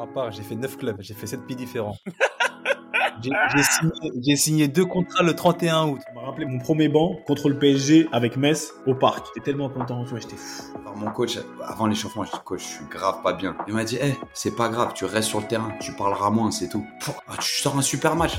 Moi, à part, j'ai fait 9 clubs, j'ai fait 7 pays différents. J'ai signé, signé, deux contrats le 31 août. Ça m'a rappelé mon premier banc contre le PSG avec Metz au parc. J'étais tellement content, tu vois, j'étais fou. Alors mon coach, avant l'échauffement, je dis coach, je suis grave pas bien. Il m'a dit, hé, c'est pas grave, tu restes sur le terrain, tu parleras moins, c'est tout. Ah, tu sors un super match.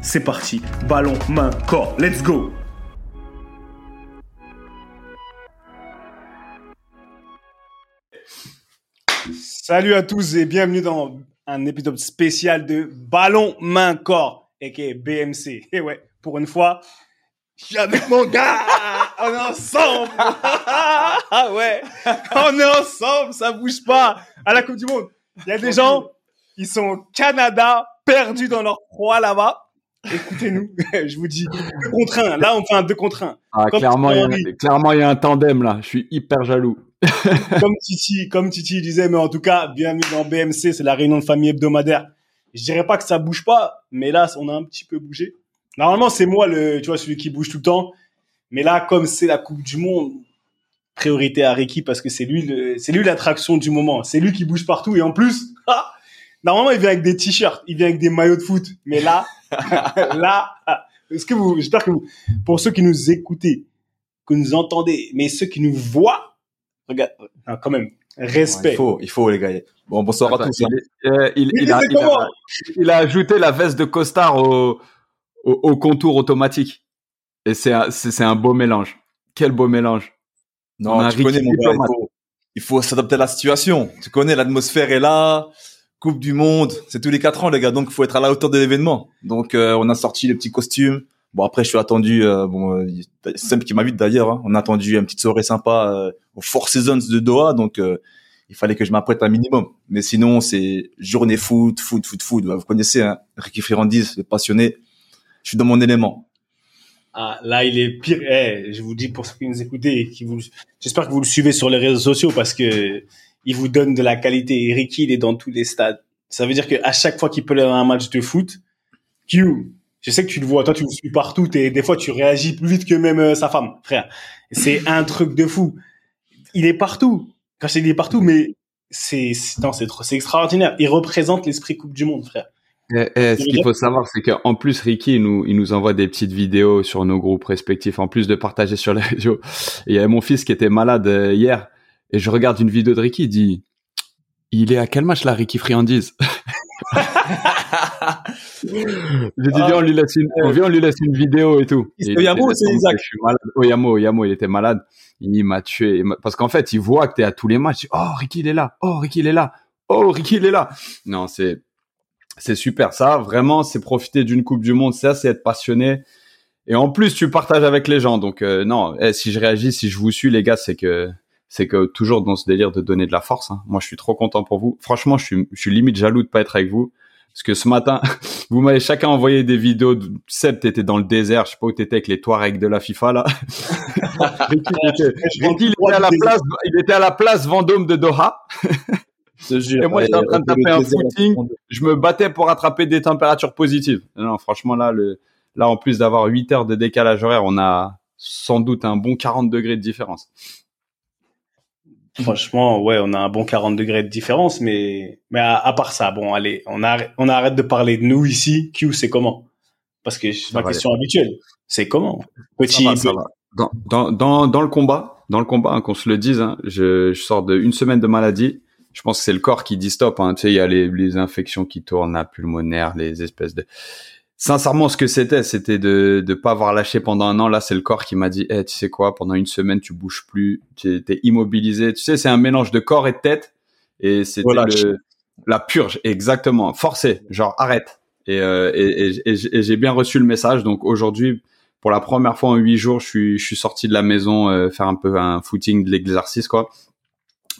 c'est parti. Ballon, main, corps. Let's go Salut à tous et bienvenue dans un épisode spécial de Ballon, main, corps, et BMC. Et ouais, pour une fois, je suis avec mon gars On est ensemble Ah ouais On est ensemble, ça bouge pas À la Coupe du Monde, il y a des gens, ils sont au Canada, perdus dans leur froid là-bas. Écoutez-nous, je vous dis, deux contre un. Là, on fait un deux contre un. Ah, clairement, il y a, clairement, il y a un tandem là. Je suis hyper jaloux. comme Titi, comme Titi disait, mais en tout cas, bienvenue dans BMC, c'est la réunion de famille hebdomadaire. Je dirais pas que ça bouge pas, mais là, on a un petit peu bougé. Normalement, c'est moi le, tu vois, celui qui bouge tout le temps. Mais là, comme c'est la Coupe du Monde, priorité à Ricky parce que c'est lui, c'est lui l'attraction du moment. C'est lui qui bouge partout et en plus, ah, normalement, il vient avec des t-shirts, il vient avec des maillots de foot. Mais là, là, est-ce que vous, j'espère que vous, pour ceux qui nous écoutez, que nous entendez, mais ceux qui nous voient, regarde, quand même, respect. il faut, il faut les gars. Bon, bonsoir à tous. Il, euh, il, il, a, il, a, ajouté la veste de costard au, au, au contour automatique. Et c'est un, c'est un beau mélange. Quel beau mélange. Non, tu connais mon gars, il faut, il faut s'adapter à la situation. Tu connais, l'atmosphère est là. Coupe du Monde, c'est tous les quatre ans les gars, donc il faut être à la hauteur de l'événement. Donc euh, on a sorti les petits costumes. Bon après je suis attendu, euh, bon euh, c'est qui m'invite d'ailleurs. Hein. On a attendu une petite soirée sympa euh, au Four Seasons de Doha, donc il fallait que je m'apprête un minimum. Mais sinon c'est journée foot, foot, foot, foot. Vous connaissez hein, Ricky Ferrandis, le passionné. Je suis dans mon élément. Ah, là, il est pire. Eh, je vous dis pour ceux qui nous écoutez, qui vous, j'espère que vous le suivez sur les réseaux sociaux parce que il vous donne de la qualité. Et Ricky, il est dans tous les stades. Ça veut dire qu'à chaque fois qu'il peut aller dans un match de foot, Q, je sais que tu le vois, toi tu le suis partout, et des fois tu réagis plus vite que même euh, sa femme, frère. C'est un truc de fou. Il est partout. Quand je dis il est partout, mais c'est c'est extraordinaire. Il représente l'esprit Coupe du Monde, frère. Eh, eh, ce qu'il faut savoir, c'est qu'en plus, Ricky, il nous, il nous envoie des petites vidéos sur nos groupes respectifs, en plus de partager sur les réseaux. il y avait mon fils qui était malade euh, hier et je regarde une vidéo de Ricky, il dit il est à quel match là, Ricky Friandise J'ai dit viens on lui laisse une, on lui laisse une vidéo et tout. C'est Yamo ou c'est Isaac Je suis malade. Oh Yamo, Yamo, il était malade. Il m'a tué parce qu'en fait, il voit que tu es à tous les matchs. Oh Ricky il est là. Oh Ricky il est là. Oh Ricky il est là. Non, c'est c'est super ça. Vraiment, c'est profiter d'une Coupe du Monde. Ça, c'est être passionné. Et en plus, tu partages avec les gens. Donc euh, non, eh, si je réagis, si je vous suis, les gars, c'est que c'est que toujours dans ce délire de donner de la force. Hein. Moi, je suis trop content pour vous. Franchement, je suis, je suis limite jaloux de pas être avec vous. Parce que ce matin, vous m'avez chacun envoyé des vidéos. De... Seb, t'étais dans le désert. Je sais pas où t'étais avec les Touaregs de la FIFA, là. Ricky, il, était, à la place, il était à la place Vendôme de Doha. et moi, j'étais en train de taper un footing. Je me battais pour attraper des températures positives. Non, franchement, là, le, là, en plus d'avoir 8 heures de décalage horaire, on a sans doute un bon 40 degrés de différence. Franchement, ouais, on a un bon 40 degrés de différence, mais mais à, part ça, bon, allez, on arrête, on arrête de parler de nous ici. Q, c'est comment? Parce que c'est ma question habituelle. C'est comment? Petit. Dans, dans, dans, dans le combat, dans le combat, hein, qu'on se le dise, hein, je, je sors de une semaine de maladie. Je pense que c'est le corps qui dit stop. Hein. Tu sais, il y a les, les infections qui tournent, la pulmonaire, les espèces de sincèrement, ce que c'était, c'était de ne pas avoir lâché pendant un an. Là, c'est le corps qui m'a dit, hey, tu sais quoi, pendant une semaine, tu bouges plus, tu es, immobilisé. Tu sais, c'est un mélange de corps et de tête. Et c'était la purge, exactement. Forcé, genre arrête. Et, euh, et, et, j'ai bien reçu le message. Donc aujourd'hui, pour la première fois en huit jours, je suis, je suis sorti de la maison euh, faire un peu un footing de l'exercice, quoi.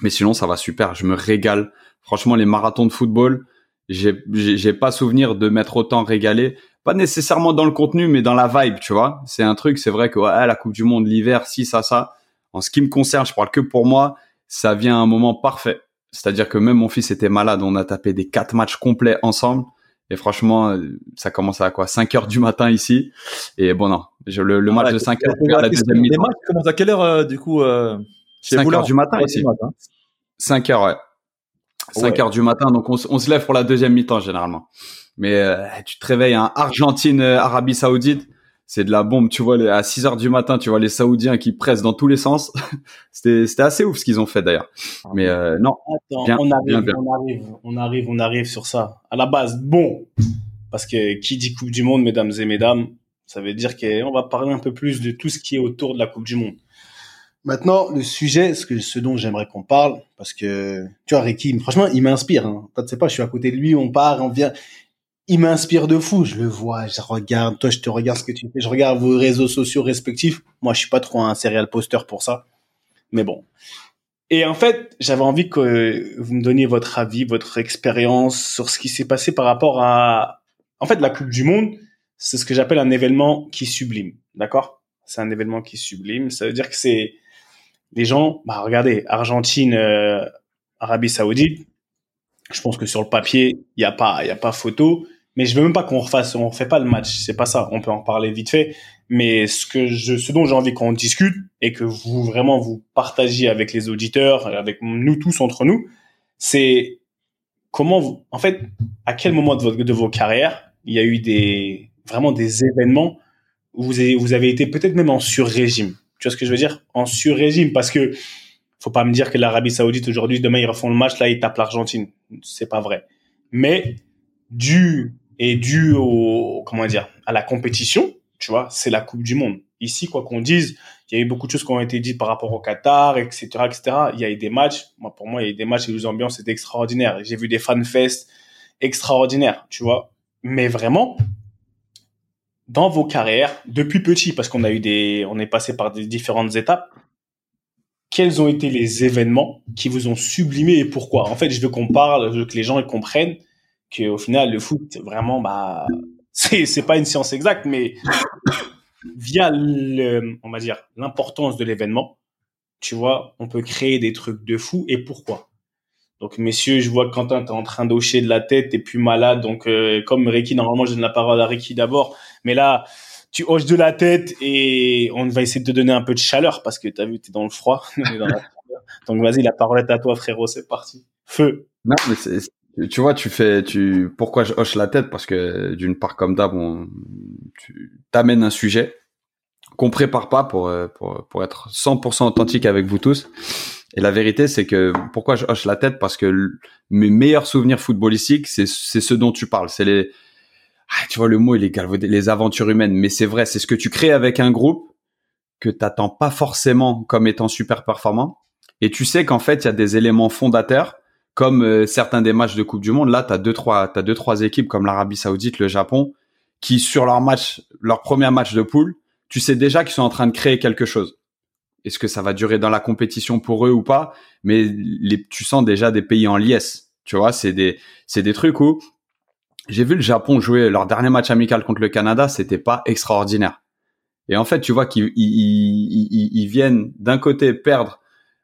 Mais sinon, ça va super. Je me régale. Franchement, les marathons de football, j'ai, j'ai pas souvenir de m'être autant régalé pas nécessairement dans le contenu, mais dans la vibe, tu vois. C'est un truc, c'est vrai que ouais, la Coupe du Monde, l'hiver, si, ça, ça. En ce qui me concerne, je parle que pour moi, ça vient à un moment parfait. C'est-à-dire que même mon fils était malade, on a tapé des quatre matchs complets ensemble. Et franchement, ça commence à quoi? 5 heures du matin ici. Et bon, non, je, le, le match de 5 heures, la deuxième Les matchs commencent à quelle heure, euh, du coup euh, 5 heures du matin ici. 5 heures, ouais. 5 heures du matin, donc on, on se lève pour la deuxième mi-temps généralement. Mais euh, tu te réveilles, un Argentine, euh, Arabie Saoudite, c'est de la bombe. Tu vois, à 6 heures du matin, tu vois les Saoudiens qui pressent dans tous les sens. c'était, c'était assez ouf ce qu'ils ont fait d'ailleurs. Mais euh, non. Attends, on, arrive, on arrive, on arrive, on arrive sur ça. À la base, bon, parce que qui dit Coupe du Monde, mesdames et mesdames, ça veut dire qu'on va parler un peu plus de tout ce qui est autour de la Coupe du Monde. Maintenant, le sujet, ce, que, ce dont j'aimerais qu'on parle, parce que, tu vois, Ricky, franchement, il m'inspire. Hein. Toi, tu sais pas, je suis à côté de lui, on part, on vient il m'inspire de fou. Je le vois, je regarde. Toi, je te regarde ce que tu fais. Je regarde vos réseaux sociaux respectifs. Moi, je suis pas trop un serial poster pour ça. Mais bon. Et en fait, j'avais envie que vous me donniez votre avis, votre expérience sur ce qui s'est passé par rapport à, en fait, la Coupe du Monde. C'est ce que j'appelle un événement qui sublime. D'accord? C'est un événement qui sublime. Ça veut dire que c'est les gens, bah, regardez, Argentine, euh, Arabie Saoudite. Je pense que sur le papier, il n'y a pas, il y a pas photo mais je veux même pas qu'on refasse, on refait pas le match, c'est pas ça. On peut en parler vite fait, mais ce que je, ce dont j'ai envie qu'on discute et que vous vraiment vous partagiez avec les auditeurs, avec nous tous entre nous, c'est comment vous, en fait, à quel moment de, votre, de vos carrières il y a eu des vraiment des événements où vous avez, vous avez été peut-être même en sur-régime? Tu vois ce que je veux dire? En sur-régime parce que faut pas me dire que l'Arabie Saoudite aujourd'hui demain ils refont le match là ils tapent l'Argentine, c'est pas vrai. Mais dû est dû au comment dire à la compétition. Tu vois, c'est la Coupe du Monde. Ici, quoi qu'on dise, il y a eu beaucoup de choses qui ont été dites par rapport au Qatar, etc., etc. Il y a eu des matchs. Pour moi, il y a eu des matchs et les ambiances étaient extraordinaires. J'ai vu des fanfests extraordinaires, tu vois. Mais vraiment, dans vos carrières, depuis petit, parce qu'on a eu des, on est passé par des différentes étapes, quels ont été les événements qui vous ont sublimé et pourquoi? En fait, je veux qu'on parle, je veux que les gens comprennent qu'au final, le foot, vraiment, bah, c'est, c'est pas une science exacte, mais via le, on va dire, l'importance de l'événement, tu vois, on peut créer des trucs de fou. Et pourquoi? Donc, messieurs, je vois que Quentin, t'es en train d'hocher de la tête, t'es plus malade. Donc, euh, comme Ricky, normalement, je donne la parole à Ricky d'abord. Mais là, tu hoches de la tête et on va essayer de te donner un peu de chaleur parce que t'as vu, t'es dans le froid. Donc, vas-y, la parole est à toi, frérot. C'est parti. Feu. Non, mais tu vois, tu fais, tu, pourquoi je hoche la tête? Parce que d'une part, comme d'hab, on, tu t'amènes un sujet qu'on prépare pas pour, euh, pour, pour être 100% authentique avec vous tous. Et la vérité, c'est que pourquoi je hoche la tête? Parce que mes meilleurs souvenirs footballistiques, c'est, c'est ce dont tu parles. C'est les, ah, tu vois, le mot, il est galvaudé, les aventures humaines. Mais c'est vrai, c'est ce que tu crées avec un groupe que t'attends pas forcément comme étant super performant. Et tu sais qu'en fait, il y a des éléments fondateurs comme euh, certains des matchs de Coupe du Monde, là, tu as deux trois t'as deux trois équipes comme l'Arabie Saoudite, le Japon qui sur leur match, leur premier match de poule, tu sais déjà qu'ils sont en train de créer quelque chose. Est-ce que ça va durer dans la compétition pour eux ou pas? Mais tu sens déjà des pays en liesse. Tu vois, c'est des c'est des trucs où j'ai vu le Japon jouer leur dernier match amical contre le Canada, c'était pas extraordinaire. Et en fait, tu vois qu'ils ils, ils viennent d'un côté perdre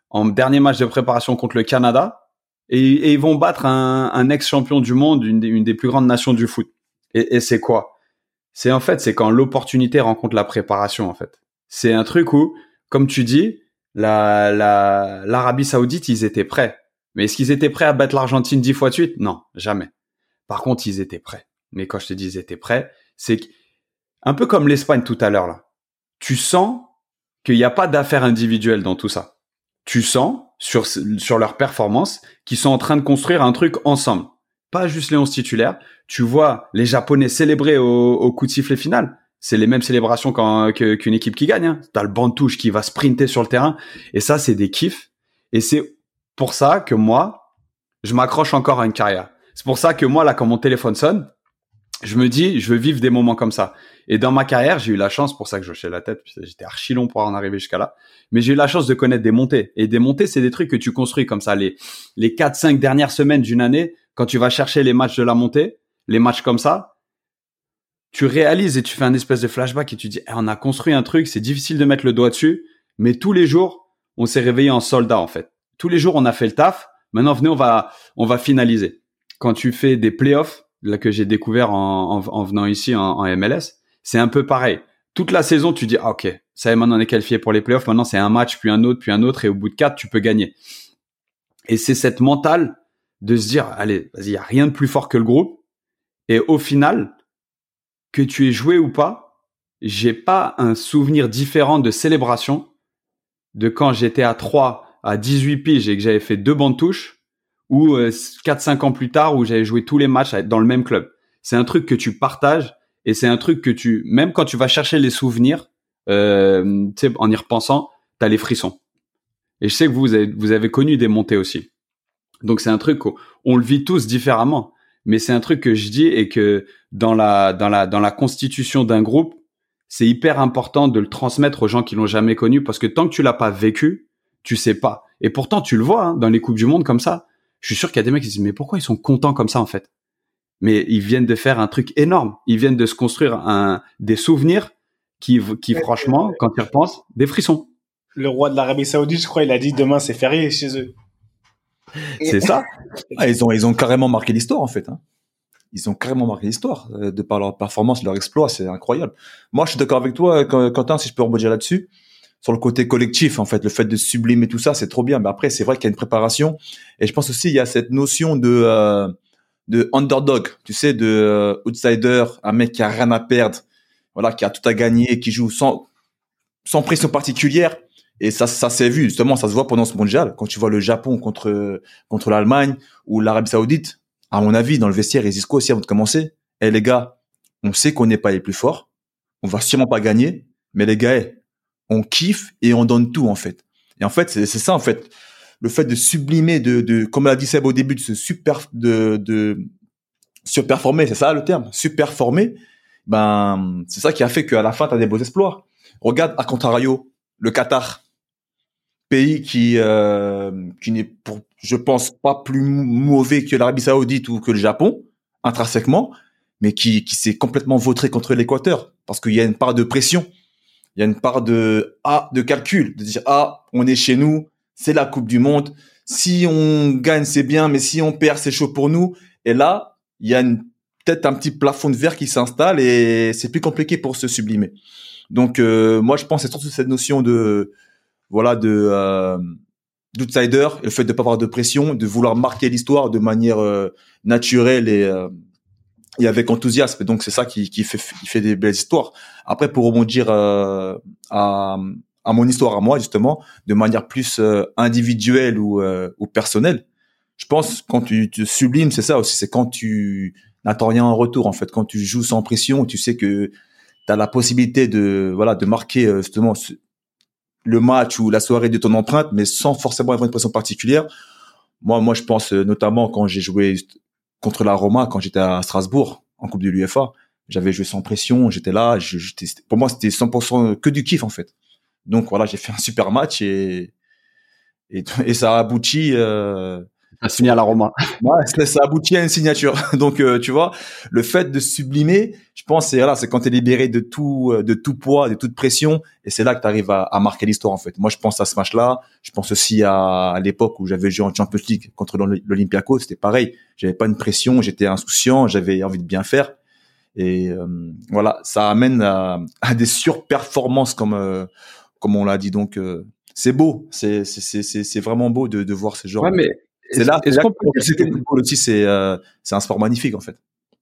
en dernier match de préparation contre le Canada, et, ils vont battre un, ex-champion du monde, une des, plus grandes nations du foot. Et, c'est quoi? C'est en fait, c'est quand l'opportunité rencontre la préparation. En fait, c'est un truc où, comme tu dis, la l'Arabie Saoudite, ils étaient prêts. Mais est-ce qu'ils étaient prêts à battre l'Argentine dix fois de suite? Non, jamais. Par contre, ils étaient prêts. Mais quand je te dis ils étaient prêts, c'est un peu comme l'Espagne tout à l'heure là. Tu sens qu'il n'y a pas d'affaires individuelles dans tout ça. Tu sens sur, sur leur performance, qui sont en train de construire un truc ensemble. pas juste les 11 titulaires. Tu vois les Japonais célébrer au, coup de sifflet final. C'est les mêmes célébrations qu'une équipe qui gagne. Hein. T'as le banc qui va sprinter sur le terrain. Et ça, c'est des kiffs. Et c'est pour ça que moi, je m'accroche encore à une carrière. C'est pour ça que moi, là, quand mon téléphone sonne, je me dis, je veux vivre des moments comme ça. Et dans ma carrière, j'ai eu la chance, pour ça que je hochais la tête, j'étais archi long pour en arriver jusqu'à là, mais j'ai eu la chance de connaître des montées. Et des montées, c'est des trucs que tu construis comme ça. Les, les 4, 5 dernières semaines d'une année, quand tu vas chercher les matchs de la montée, les matchs comme ça, tu réalises et tu fais un espèce de flashback et tu dis, eh, on a construit un truc, c'est difficile de mettre le doigt dessus, mais tous les jours, on s'est réveillé en soldat, en fait. Tous les jours, on a fait le taf. Maintenant, venez, on va, on va finaliser. Quand tu fais des playoffs, là que j'ai découvert en, en, venant ici en, MLS, c'est un peu pareil. Toute la saison, tu dis, ah, ok, ça y est, maintenant on est qualifié pour les playoffs. Maintenant, c'est un match, puis un autre, puis un autre, et au bout de quatre, tu peux gagner. Et c'est cette mentale de se dire, allez, vas-y, y a rien de plus fort que le groupe. Et au final, que tu aies joué ou pas, j'ai pas un souvenir différent de célébration de quand j'étais à 3 à 18 piges et que j'avais fait deux bandes touches ou euh, 4-5 ans plus tard où j'avais joué tous les matchs dans le même club. C'est un truc que tu partages et c'est un truc que tu, même quand tu vas chercher les souvenirs, euh, en y repensant, tu as les frissons. Et je sais que vous, avez, vous avez connu des montées aussi. Donc c'est un truc qu'on le vit tous différemment, mais c'est un truc que je dis et que dans la dans la dans la constitution d'un groupe, c'est hyper important de le transmettre aux gens qui l'ont jamais connu parce que tant que tu l'as pas vécu, tu sais pas. Et pourtant tu le vois hein, dans les coupes du monde comme ça je suis sûr qu'il y a des mecs qui se disent mais pourquoi ils sont contents comme ça en fait? Mais ils viennent de faire un truc énorme. Ils viennent de se construire un des souvenirs qui qui franchement quand ils repensent des frissons. Le roi de l'Arabie Saoudite, je crois, il a dit demain c'est férié chez eux. C'est ça. Ah, ils ont ils ont carrément marqué l'histoire en fait. Hein. Ils ont carrément marqué l'histoire euh, de par leur performance, leur exploit, c'est incroyable. Moi, je suis d'accord avec toi, Quentin, si je peux rebondir là-dessus sur le côté collectif en fait le fait de sublimer tout ça c'est trop bien. Mais après c'est vrai qu'il y a une préparation. Et je pense aussi il y a cette notion de euh, de underdog tu sais de euh, outsider un mec qui a rien à perdre voilà qui a tout à gagner qui joue sans sans pression particulière. Et ça ça s'est vu justement ça se voit pendant ce mondial. Quand tu vois le Japon contre contre l'Allemagne ou l'Arabie Saoudite à mon avis dans le vestiaire disent quoi aussi avant de commencer? Eh les gars on sait qu'on n'est pas les plus forts. On va sûrement pas gagner mais les gars eh, on kiffe et on donne tout en fait. Et en fait, c'est ça en fait, le fait de sublimer, de, de comme l'a dit Seb au début, de se super, de, de surperformer, c'est ça le terme, superformer. Ben, c'est ça qui a fait qu'à la fin, tu as des beaux exploits. Regarde, à contrario, le Qatar, pays qui euh, qui n'est, pour, je pense, pas plus mauvais que l'Arabie Saoudite ou que le Japon, intrinsèquement, mais qui, qui s'est complètement vautré contre l'Équateur parce qu'il y a une part de pression il y a une part de ah de calcul, de dire ah on est chez nous, c'est la Coupe du Monde. Si on gagne c'est bien, mais si on perd c'est chaud pour nous. Et là il y a peut-être un petit plafond de verre qui s'installe et c'est plus compliqué pour se sublimer. Donc euh, moi je pense c'est surtout cette notion de voilà de euh, d'outsider, le fait de pas avoir de pression, de vouloir marquer l'histoire de manière euh, naturelle et euh, et avec enthousiasme. Donc c'est ça qui, qui, fait, qui fait des belles histoires. Après, pour rebondir euh, à, à mon histoire à moi justement, de manière plus euh, individuelle ou, euh, ou personnelle, je pense quand tu te sublimes, c'est ça aussi. C'est quand tu n'attends rien en retour en fait. Quand tu joues sans pression, tu sais que tu as la possibilité de voilà de marquer justement le match ou la soirée de ton empreinte, mais sans forcément avoir une pression particulière. Moi, moi, je pense notamment quand j'ai joué contre la Roma quand j'étais à Strasbourg en Coupe de l'UEFA. J'avais joué sans pression, j'étais là, pour moi c'était 100% que du kiff en fait. Donc voilà, j'ai fait un super match et et, ça a abouti euh, a signé à la Roma. Ouais, ça aboutit à une signature. Donc, euh, tu vois, le fait de sublimer, je pense, c'est là, c'est quand tu es libéré de tout, euh, de tout poids, de toute pression, et c'est là que tu arrives à, à, marquer l'histoire en fait. Moi, je pense à ce match-là. Je pense aussi à, à l'époque où j'avais joué en Champions League contre l'Olympiakos. C'était pareil. J'avais pas une pression, j'étais insouciant, j'avais envie de bien faire. Et euh, voilà, ça amène à, à des surperformances comme comme on l'a dit. Donc c'est beau, c'est c'est c'est vraiment beau de, de voir ce genre. Ouais, mais c'est là, est-ce qu'on peut dire que le football aussi c'est euh, c'est un sport magnifique en fait.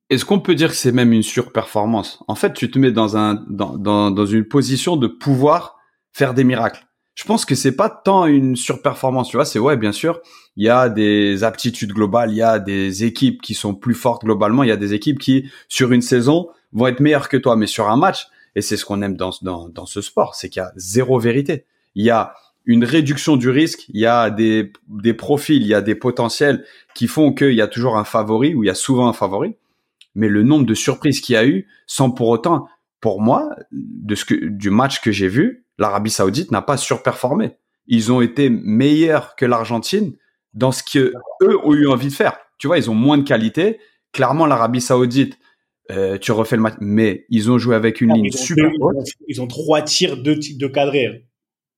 Est-ce qu'on peut dire que c'est même une surperformance? En fait, tu te mets dans un dans, dans dans une position de pouvoir faire des miracles. je pense que c'est pas tant une surperformance, tu vois, c'est ouais, bien sûr, il y a des aptitudes globales, il y a des équipes qui sont plus fortes globalement, il y a des équipes qui sur une saison vont être meilleures que toi, mais sur un match, et c'est ce qu'on aime dans, dans, dans ce sport, c'est qu'il y a zéro vérité. Il y a une réduction du risque, il y a des, des profils, il y a des potentiels qui font qu'il y a toujours un favori ou il y a souvent un favori. Mais le nombre de surprises qu'il y a eu, sans pour autant, pour moi, de ce que, du match que j'ai vu, l'Arabie Saoudite n'a pas surperformé. Ils ont été meilleurs que l'Argentine dans ce que eux ont eu envie de faire. Tu vois, ils ont moins de qualité. Clairement, l'Arabie Saoudite, euh, tu refais le match, mais ils ont joué avec une ligne super haute. Ils ont, trois tirs, deux tirs de cadré.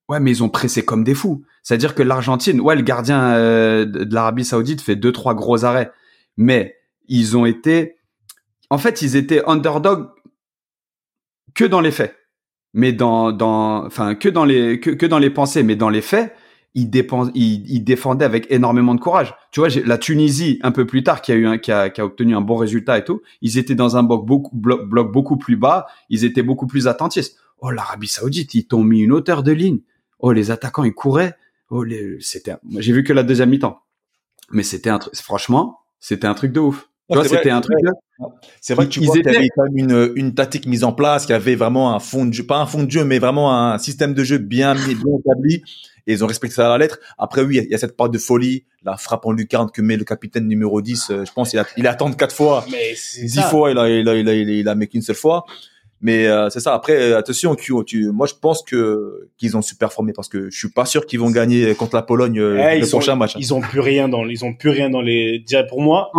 Ouais, mais ils ont pressé comme des fous. C'est-à-dire que l'Argentine, ouais, le gardien euh, de l'Arabie Saoudite fait deux, trois gros arrêts, mais ils ont été, en fait, ils étaient underdog que dans les faits, mais dans, dans, enfin, que dans les, que, que dans les pensées, mais dans les faits, ils, ils, défendaient avec énormément de courage. Tu vois, la Tunisie, un peu plus tard, qui a eu un, qui a, qui a obtenu un bon résultat et tout, ils étaient dans un bloc beaucoup, bloc, bloc beaucoup plus bas, ils étaient beaucoup plus attentifs. Oh, l'Arabie Saoudite, ils t'ont mis une hauteur de ligne Oh, les attaquants, ils couraient. Oh, les... c'était. J'ai vu que la deuxième mi-temps, mais c'était un truc. Franchement, c'était un truc de ouf. tu vois, c'était un truc. C'est vrai que tu vois qu'il y avait quand même une, une tactique mise en place, qu'il y avait vraiment un fond de jeu, pas un fond de jeu, mais vraiment un système de jeu bien bien établi. Et ils ont respecté ça à la lettre. Après, oui, il y a cette part de folie, la frappe en lucarne que met le capitaine numéro 10. Euh, je pense qu'il a, il a attendu quatre fois. Mais dix fois, il a, il a, il a, il a, mis qu'une seule fois. Mais euh, c'est ça. Après, euh, attention, tu, moi je pense que qu'ils ont super formé parce que je suis pas sûr qu'ils vont gagner contre la Pologne euh, eh, le prochain match. Hein. Ils ont plus rien dans, ils ont plus rien dans les. Déjà pour moi,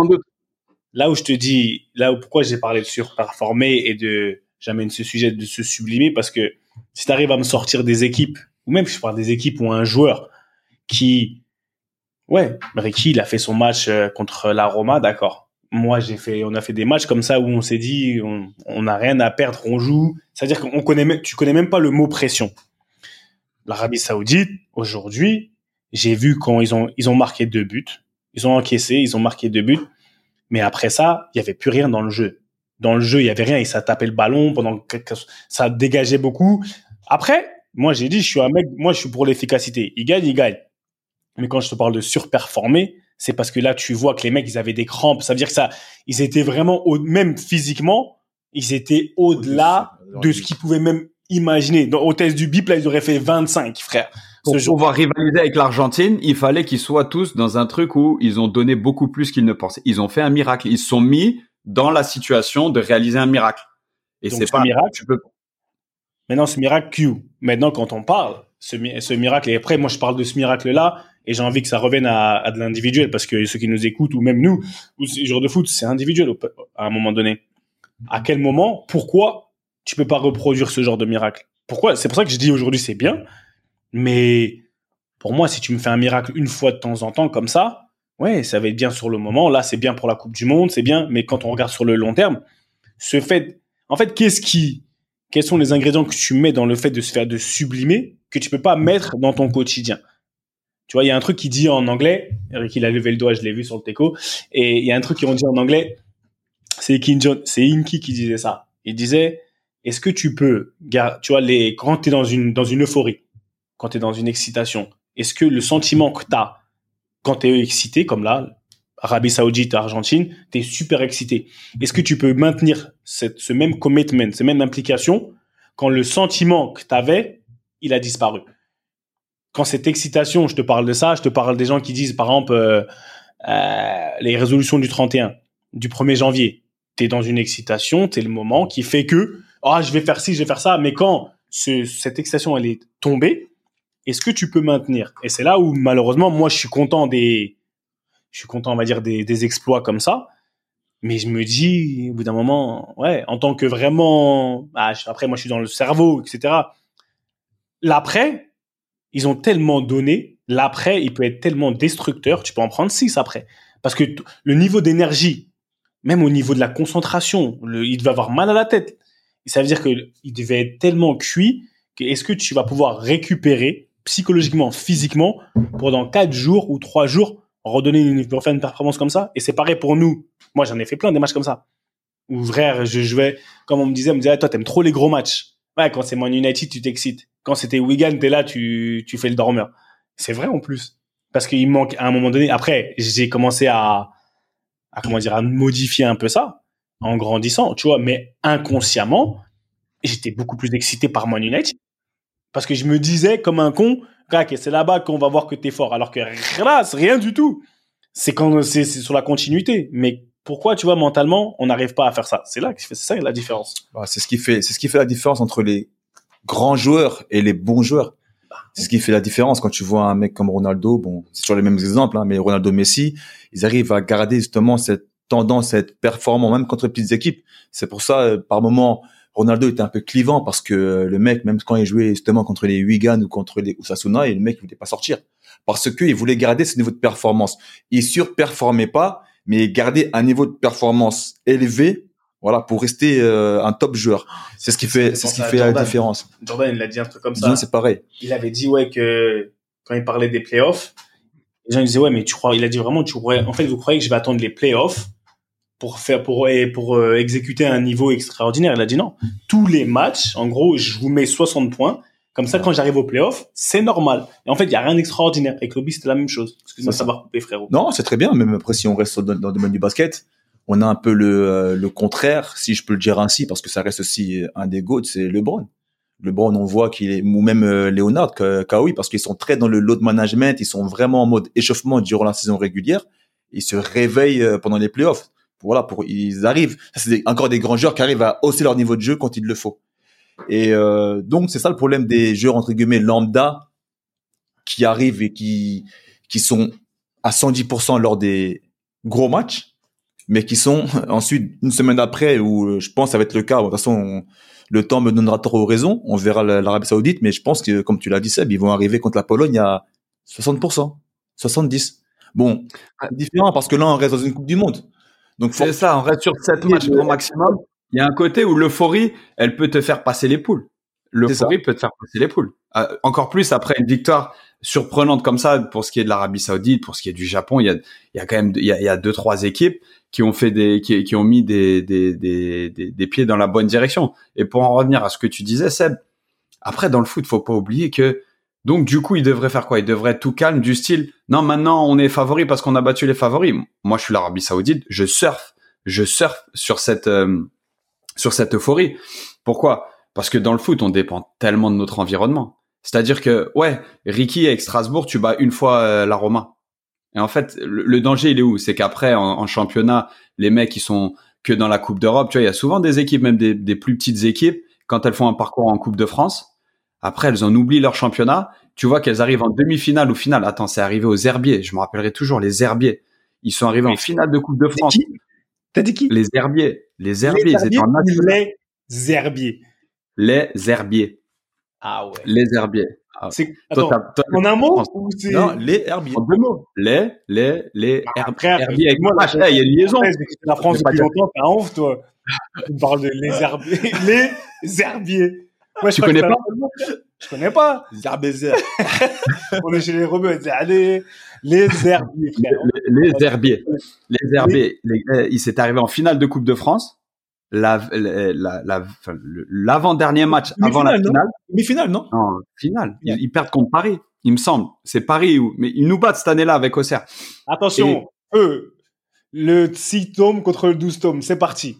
là où je te dis, là où pourquoi j'ai parlé de surperformer et de j'amène ce sujet de se sublimer parce que si tu arrives à me sortir des équipes ou même si je parle des équipes ou un joueur qui, ouais, Ricky il a fait son match contre la Roma, d'accord moi j'ai fait on a fait des matchs comme ça où on s'est dit on n'a rien à perdre on joue. C'est à dire qu'on connaît tu connais même pas le mot pression. l'Arabie Saoudite aujourd'hui j'ai vu quand ils ont ils ont marqué deux buts. Ils ont encaissé ils ont marqué deux buts. Mais après ça il y avait plus rien dans le jeu. Dans le jeu il y avait rien. Et ça tapait le ballon pendant ça dégageait beaucoup. Après moi j'ai dit je suis un mec moi je suis pour l'efficacité. Il gagne il gagne. Mais quand je te parle de surperformer c'est parce que là, tu vois que les mecs, ils avaient des crampes. Ça veut dire que ça, ils étaient vraiment, au, même physiquement, ils étaient au-delà de ce qu'ils pouvaient même imaginer. Dans, au test du BIP, là, ils auraient fait 25, frère. Pour pouvoir rivaliser avec l'Argentine, il fallait qu'ils soient tous dans un truc où ils ont donné beaucoup plus qu'ils ne pensaient. Ils ont fait un miracle. Ils se sont mis dans la situation de réaliser un miracle. Et c'est pas un miracle. Tu peux... Maintenant, ce miracle Q. Maintenant, quand on parle, ce, ce miracle, et après, moi, je parle de ce miracle-là, et j'ai envie que ça revienne à, de l'individuel parce que ceux qui nous écoutent ou même nous, ou ces joueurs de foot, c'est individuel à un moment donné. À quel moment, pourquoi tu peux pas reproduire ce genre de miracle? Pourquoi? C'est pour ça que je dis aujourd'hui c'est bien, mais pour moi, si tu me fais un miracle une fois de temps en temps comme ça, ouais, ça va être bien sur le moment. Là, c'est bien pour la Coupe du Monde, c'est bien, mais quand on regarde sur le long terme, ce fait, en fait, qu'est-ce qui, quels sont les ingrédients que tu mets dans le fait de se faire de sublimer que tu peux pas mettre dans ton quotidien? Tu vois, il y a un truc qui dit en anglais, Eric il a levé le doigt, je l'ai vu sur le teco, et il y a un truc qui ont dit en anglais, c'est Inky qui disait ça. Il disait, est-ce que tu peux, tu vois, les, quand t'es dans une, dans une euphorie, quand t'es dans une excitation, est-ce que le sentiment que t'as quand t'es excité, comme là, Arabie Saoudite, Argentine, t'es super excité. Est-ce que tu peux maintenir cette, ce même commitment, cette même implication quand le sentiment que t'avais, il a disparu? Quand cette excitation, je te parle de ça, je te parle des gens qui disent, par exemple, euh, euh, les résolutions du 31, du 1er janvier. Tu es dans une excitation, c'est le moment qui fait que, ah, je vais faire ci, je vais faire ça, mais quand cette excitation, elle est tombée, est-ce que tu peux maintenir? Et c'est là où, malheureusement, moi, je suis content des, je suis content, on va dire, des, des exploits comme ça. Mais je me dis, au bout d'un moment, ouais, en tant que vraiment, ah, après, moi, je suis dans le cerveau, etc. L'après, ils ont tellement donné, l'après, il peut être tellement destructeur, tu peux en prendre six après. Parce que le niveau d'énergie, même au niveau de la concentration, il devait avoir mal à la tête. Et ça veut dire qu'il devait être tellement cuit que est-ce que tu vas pouvoir récupérer psychologiquement, physiquement, pendant quatre jours ou trois jours, redonner une, faire une performance comme ça? Et c'est pareil pour nous. Moi, j'en ai fait plein des matchs comme ça. Où, frère, je jouais, comme on me disait, on me disait, toi, t'aimes trop les gros matchs. Ouais, quand c'est Man United, tu t'excites. Quand c'était Wigan, t'es là, tu, tu fais le dormeur. C'est vrai en plus. Parce qu'il manque à un moment donné. Après, j'ai commencé à, à comment dire, à modifier un peu ça en grandissant, tu vois. Mais inconsciemment, j'étais beaucoup plus excité par Man United parce que je me disais comme un con, c'est là-bas qu'on va voir que t'es fort. Alors que rien du tout. C'est quand c'est sur la continuité. Mais pourquoi, tu vois, mentalement, on n'arrive pas à faire ça? C'est là que c'est ça la différence. Bah, c'est ce qui fait, c'est ce qui fait la différence entre les grands joueurs et les bons joueurs. C'est ce qui fait la différence quand tu vois un mec comme Ronaldo. Bon, c'est sur les mêmes exemples, hein, mais Ronaldo, Messi, ils arrivent à garder justement cette tendance, cette performance, même contre les petites équipes. C'est pour ça, euh, par moment, Ronaldo était un peu clivant parce que euh, le mec, même quand il jouait justement contre les Wigan ou contre les Osasuna, et le mec ne voulait pas sortir parce qu'il voulait garder ce niveau de performance. Il surperformait pas, mais garder un niveau de performance élevé, voilà, pour rester euh, un top joueur. C'est ce qui fait, c'est ce qui fait la différence. Jordan, il a dit un truc comme ça. c'est pareil. Il avait dit ouais que quand il parlait des playoffs, les gens disaient ouais mais tu crois, il a dit vraiment tu crois, en fait vous croyez que je vais attendre les playoffs pour faire pour pour euh, exécuter un niveau extraordinaire? Il a dit non. Tous les matchs, en gros, je vous mets 60 points. Comme ça, quand j'arrive au playoff, c'est normal. Et en fait, il y a rien d'extraordinaire. Avec Lobby, c'était la même chose. Excuse-moi ça va couper, frérot. Non, c'est très bien. Même après, si on reste dans, le domaine du basket, on a un peu le, euh, le contraire, si je peux le dire ainsi, parce que ça reste aussi un des goats, c'est LeBron. LeBron, on voit qu'il est, ou même euh, Leonard, Kawhi, parce qu'ils sont très dans le load management, ils sont vraiment en mode échauffement durant la saison régulière. Ils se réveillent pendant les playoffs voilà, pour ils arrivent. C'est encore des grands joueurs qui arrivent à hausser leur niveau de jeu quand il le faut. Et euh, donc c'est ça le problème des joueurs entre guillemets lambda qui arrivent et qui qui sont à 110% lors des gros matchs, mais qui sont ensuite une semaine après où je pense ça va être le cas. De toute façon, le temps me donnera trop raison. On verra l'Arabie Saoudite, mais je pense que comme tu l'as dit Seb, ils vont arriver contre la Pologne à 60%, 70. Bon, différent parce que là on reste dans une Coupe du Monde. Donc c'est ça, on reste sur 7 matchs au maximum. Il y a un côté où l'euphorie, elle peut te faire passer les poules. L'euphorie peut te faire passer les poules. Euh, encore plus après une victoire surprenante comme ça pour ce qui est de l'Arabie Saoudite, pour ce qui est du Japon, il y a, il y a quand même il y a, il y a deux trois équipes qui ont fait des qui, qui ont mis des, des, des, des, pieds dans la bonne direction. Et pour en revenir à ce que tu disais, Seb, après dans le foot, faut pas oublier que donc du coup, il devrait faire quoi? Il devrait être tout calme, du style non, maintenant on est favori parce qu'on a battu les favoris. Moi, je suis l'Arabie Saoudite, je surfe, je surfe sur cette euh, sur cette euphorie. Pourquoi? Parce que dans le foot, on dépend tellement de notre environnement. C'est-à-dire que ouais, Ricky avec Strasbourg, tu bats une fois euh, la Roma. Et en fait, le, danger, il est où? C'est qu'après, en, championnat, les mecs, qui sont que dans la Coupe d'Europe. Tu vois, il y a souvent des équipes, même des, des plus petites équipes, quand elles font un parcours en Coupe de France, après, elles en oublient leur championnat. Tu vois qu'elles arrivent en demi-finale ou finale. Attends, c'est arrivé aux Herbiers. Je me rappellerai toujours les Herbiers. Ils sont arrivés en finale de Coupe de France. T'as dit qui? Les Herbiers. Les Herbiers. Les Herbiers? Les Herbiers. Les Herbiers. Ah ouais. Les Herbiers. Ah. Toi, en un mot ou c'est Non, les herbiers. En deux mots. Les, les, les ah, herbiers. avec moi, il y a une liaison. La France depuis longtemps, t'as honte, toi. Tu parles de les herbiers. les herbiers. Moi, tu connais pas Je connais pas. Zarbézer. On est chez les Romains. Les, les herbiers, Les, herbiers. Les herbiers. Il s'est arrivé en finale de Coupe de France. La, la, la, l'avant-dernier match avant la finale. Mi-finale, non? Non, finale. Ils, perdent contre Paris. Il me semble. C'est Paris où, mais ils nous battent cette année-là avec Auxerre. Attention. Eux. Le 6 tomes contre le 12 tomes. C'est parti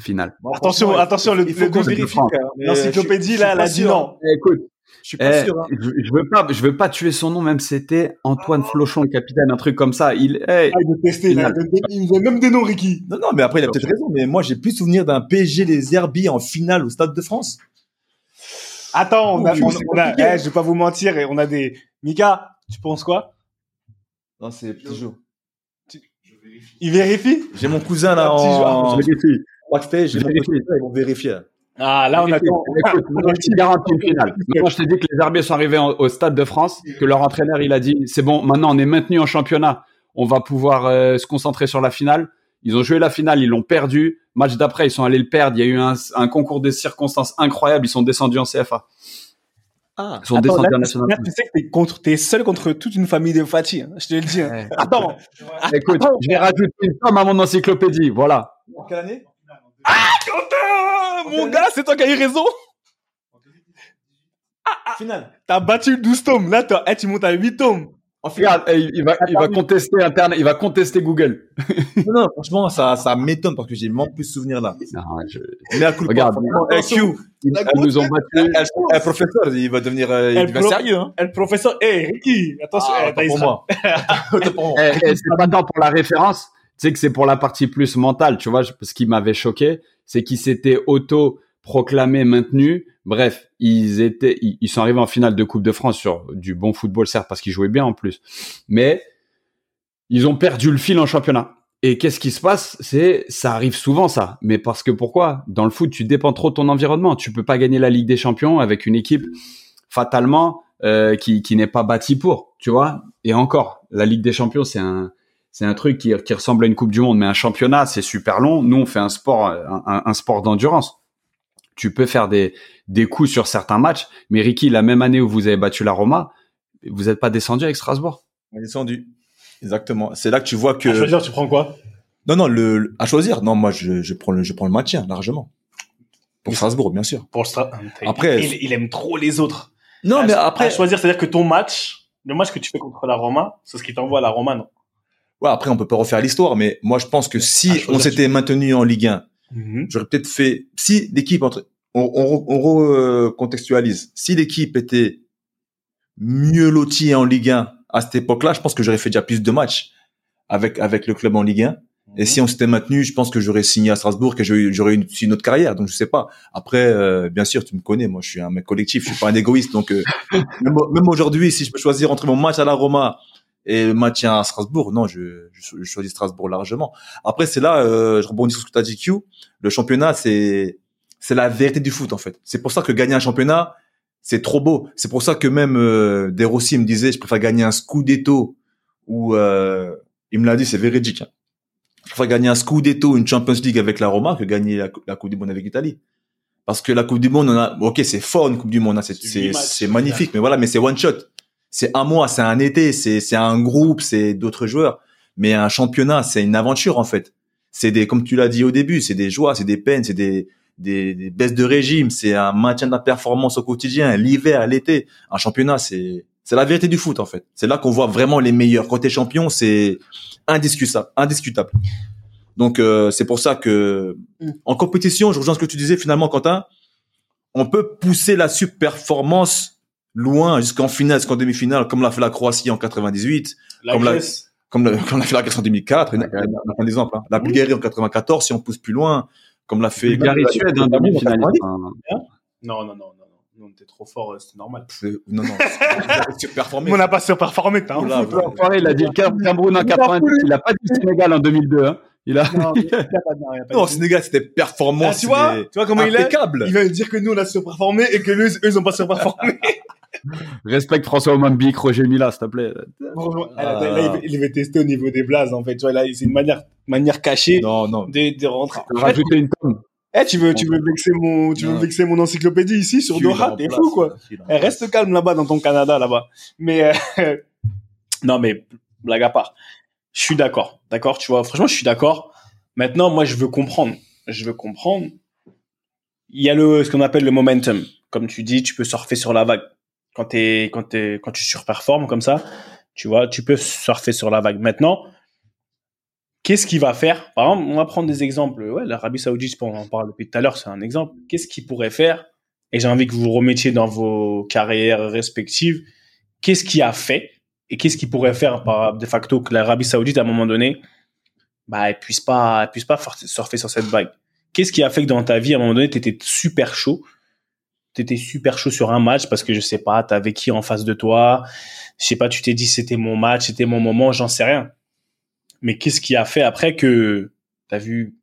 finale. attention, attention, le, il faut qu'on vérifie. L'encyclopédie là, elle a dit non. Eh, écoute, je suis pas eh, sûr. Hein. Je, veux pas, je veux pas tuer son nom, même c'était Antoine ah. Flochon, le capitaine, un truc comme ça. Il, hey, ah, il, testé, il, a, il nous a même des noms, Ricky. Non, non, mais après il a peut-être raison. Mais moi, j'ai plus souvenir d'un PSG les Herbiers en finale au Stade de France. Attends, on a, on, a, eh, je vais pas vous mentir, et on a des. Mika, tu penses quoi? Non, c'est petit jeu. Il vérifie? J'ai mon cousin là en. Je vérifie backstage, ils vont vérifier. Ah, là, on attend. Écoute, je garantis une finale. Maintenant, je t'ai dit que les Herbiers sont arrivés au Stade de France, que leur entraîneur, il a dit, c'est bon, maintenant, on est maintenu en championnat. On va pouvoir euh, se concentrer sur la finale. Ils ont joué la finale, ils l'ont perdu. Match d'après, ils sont allés le perdre. Il y a eu un, un, concours de circonstances incroyable. Ils sont descendus en CFA. Ah, ils sont descendus en national. Tu sais que t'es contre, t'es seul contre toute une famille de Fatih. Hein, je te le dis. Hein. Attends. Écoute, je vais rajouter une femme à mon encyclopédie. Voilà. En quelle année? Ah, Quentin Mon gars, c'est toi qui as eu raison Final. T'as battu 12 tomes. Là, toi, eh, tu montes à 8 tomes. Regarde, eh, il va, il va contester Internet, il va contester Google. non, non, franchement, ça, ça m'étonne parce que j'ai vraiment plus de souvenirs là. Non, je... Mais à coup Regarde, eh, Q, ils, nous ont battu. Le professeur, il va devenir, euh, il va sérieux, hein. Professeur, eh, Ricky, attention, ah, eh, pour moi. eh, eh, c'est pas tant pour la référence, sais que c'est pour la partie plus mentale, tu vois, ce qui m'avait choqué, c'est qu'il s'était auto proclamé maintenu. Bref, ils étaient, ils, sont arrivés en finale de Coupe de France sur du bon football, certes, parce qu'ils jouaient bien en plus. Mais ils ont perdu le fil en championnat. Et qu'est-ce qui se passe? C'est, ça arrive souvent ça. Mais parce que pourquoi? Dans le foot, tu dépends trop de ton environnement. Tu peux pas gagner la Ligue des Champions avec une équipe fatalement euh, qui, qui n'est pas bâtie pour. Tu vois? Et encore, la Ligue des Champions, c'est un, c'est un truc qui, qui, ressemble à une Coupe du Monde, mais un championnat, c'est super long. Nous, on fait un sport, un, un sport d'endurance tu peux faire des, des coups sur certains matchs. Mais Ricky, la même année où vous avez battu la Roma, vous n'êtes pas descendu avec Strasbourg. On est descendu. Exactement. C'est là que tu vois que. À choisir, tu prends quoi? Non, non, le, à choisir. Non, moi, je, je prends le, je prends le maintien largement. Pour Strasbourg, bien sûr. Pour Strasbourg. Après, il, aime trop les autres. Non, mais après. À choisir, c'est-à-dire que ton match, le match que tu fais contre la Roma, c'est ce qui t'envoie à la Roma, non? Ouais, après, on peut pas refaire l'histoire, mais moi, je pense que si on s'était maintenu en Ligue 1, Mhm. J'aurais peut-être fait, si l'équipe entre, on, on, on recontextualise, si l'équipe était mieux lotie en Ligue 1 à cette époque-là, je pense que j'aurais fait déjà plus de matchs avec, avec le club en Ligue 1. Et mhm. si on s'était maintenu, je pense que j'aurais signé à Strasbourg, que j'aurais eu une autre carrière. Donc je sais pas. Après, euh, bien sûr, tu me connais. Moi, je suis un mec collectif. Je suis pas un égoïste. Donc euh, même, même aujourd'hui, si je peux choisir entre mon match à la Roma et le maintien à Strasbourg, non, je, je, choisis Strasbourg largement. Après, c'est là, euh, je rebondis sur ce que tu as dit, Q. Le championnat, c'est c'est la vérité du foot en fait. C'est pour ça que gagner un championnat, c'est trop beau. C'est pour ça que même euh, De Rossi me disait, je préfère gagner un Scudetto ou euh, il me l'a dit, c'est véridique. Hein. Je préfère gagner un Scudetto, une Champions League avec la Roma que gagner la, Coupe du Monde avec l'Italie. Parce que la Coupe du Monde, on a, ok, c'est fort une Coupe du Monde, hein, c'est c'est magnifique, mais voilà, mais c'est one shot c'est un mois, c'est un été, c'est c'est un groupe, c'est d'autres joueurs. Mais un championnat, c'est une aventure en fait. C'est des, comme tu l'as dit au début, c'est des joies, c'est des peines, c'est des, des, des baisses de régime, c'est un maintien de la performance au quotidien, l'hiver, l'été. Un championnat, c'est c'est la vérité du foot en fait. C'est là qu'on voit vraiment les meilleurs. Quand t'es champion, c'est indiscutable, indiscutable. Donc euh, c'est pour ça que mm. en compétition, je rejoins ce que tu disais finalement, Quentin. On peut pousser la performance loin jusqu'en finale, jusqu'en demi-finale, comme l'a fait la Croatie en 98, comme, la, comme, comme l'a fait la Grèce en 2004, la, la, exemple, hein. la Bulgarie en 94, si on pousse plus loin, comme l'a fait Bulgarie Suède en demi-finale. Non, non, non, non. On était trop fort, euh, c'était normal. Non, non, surperformé. On n'a pas surperformé, t'as hein. Il a dit le Cameroun en 90, il a pas dit le Sénégal en 2002. Hein. Il a. Non, il a pas, non Sénégal, c'était performance. Ah, tu vois, tu vois comment il est? Il va dire que nous, on a surperformé et que eux, eux, ils ont pas surperformé. Respecte François Omambic, Roger Mila, s'il te plaît. là, il, va tester au niveau des blazes, en fait. Tu vois, là, c'est une manière, manière cachée non, non. De, de rentrer. Rajouter une tonne. Eh, tu veux, tu veux vexer mon, tu veux vexer mon encyclopédie ici sur Doha, t'es fou, quoi. Eh, reste calme là-bas dans ton Canada, là-bas. Mais, euh, non, mais, blague à part. Je suis d'accord. D'accord, tu vois. Franchement, je suis d'accord. Maintenant, moi, je veux comprendre. Je veux comprendre. Il y a le, ce qu'on appelle le momentum. Comme tu dis, tu peux surfer sur la vague quand tu surperformes comme ça, tu vois, tu peux surfer sur la vague. Maintenant, qu'est-ce qu'il va faire? Par exemple, on va prendre des exemples. Ouais, l'Arabie Saoudite, on en parle depuis tout à l'heure, c'est un exemple. Qu'est-ce qu'il pourrait faire? Et j'ai envie que vous remettiez dans vos carrières respectives. Qu'est-ce qui a fait? Et qu'est-ce qu'il pourrait faire par de facto que l'Arabie Saoudite à un moment donné, bah, elle puisse pas, puisse pas surfer sur cette vague? Qu'est-ce qui a fait que dans ta vie à un moment donné, tu étais super chaud? T'étais super chaud sur un match parce que je sais pas, t'avais qui en face de toi, je sais pas, tu t'es dit c'était mon match, c'était mon moment, j'en sais rien. Mais qu'est-ce qui a fait après que t'as vu,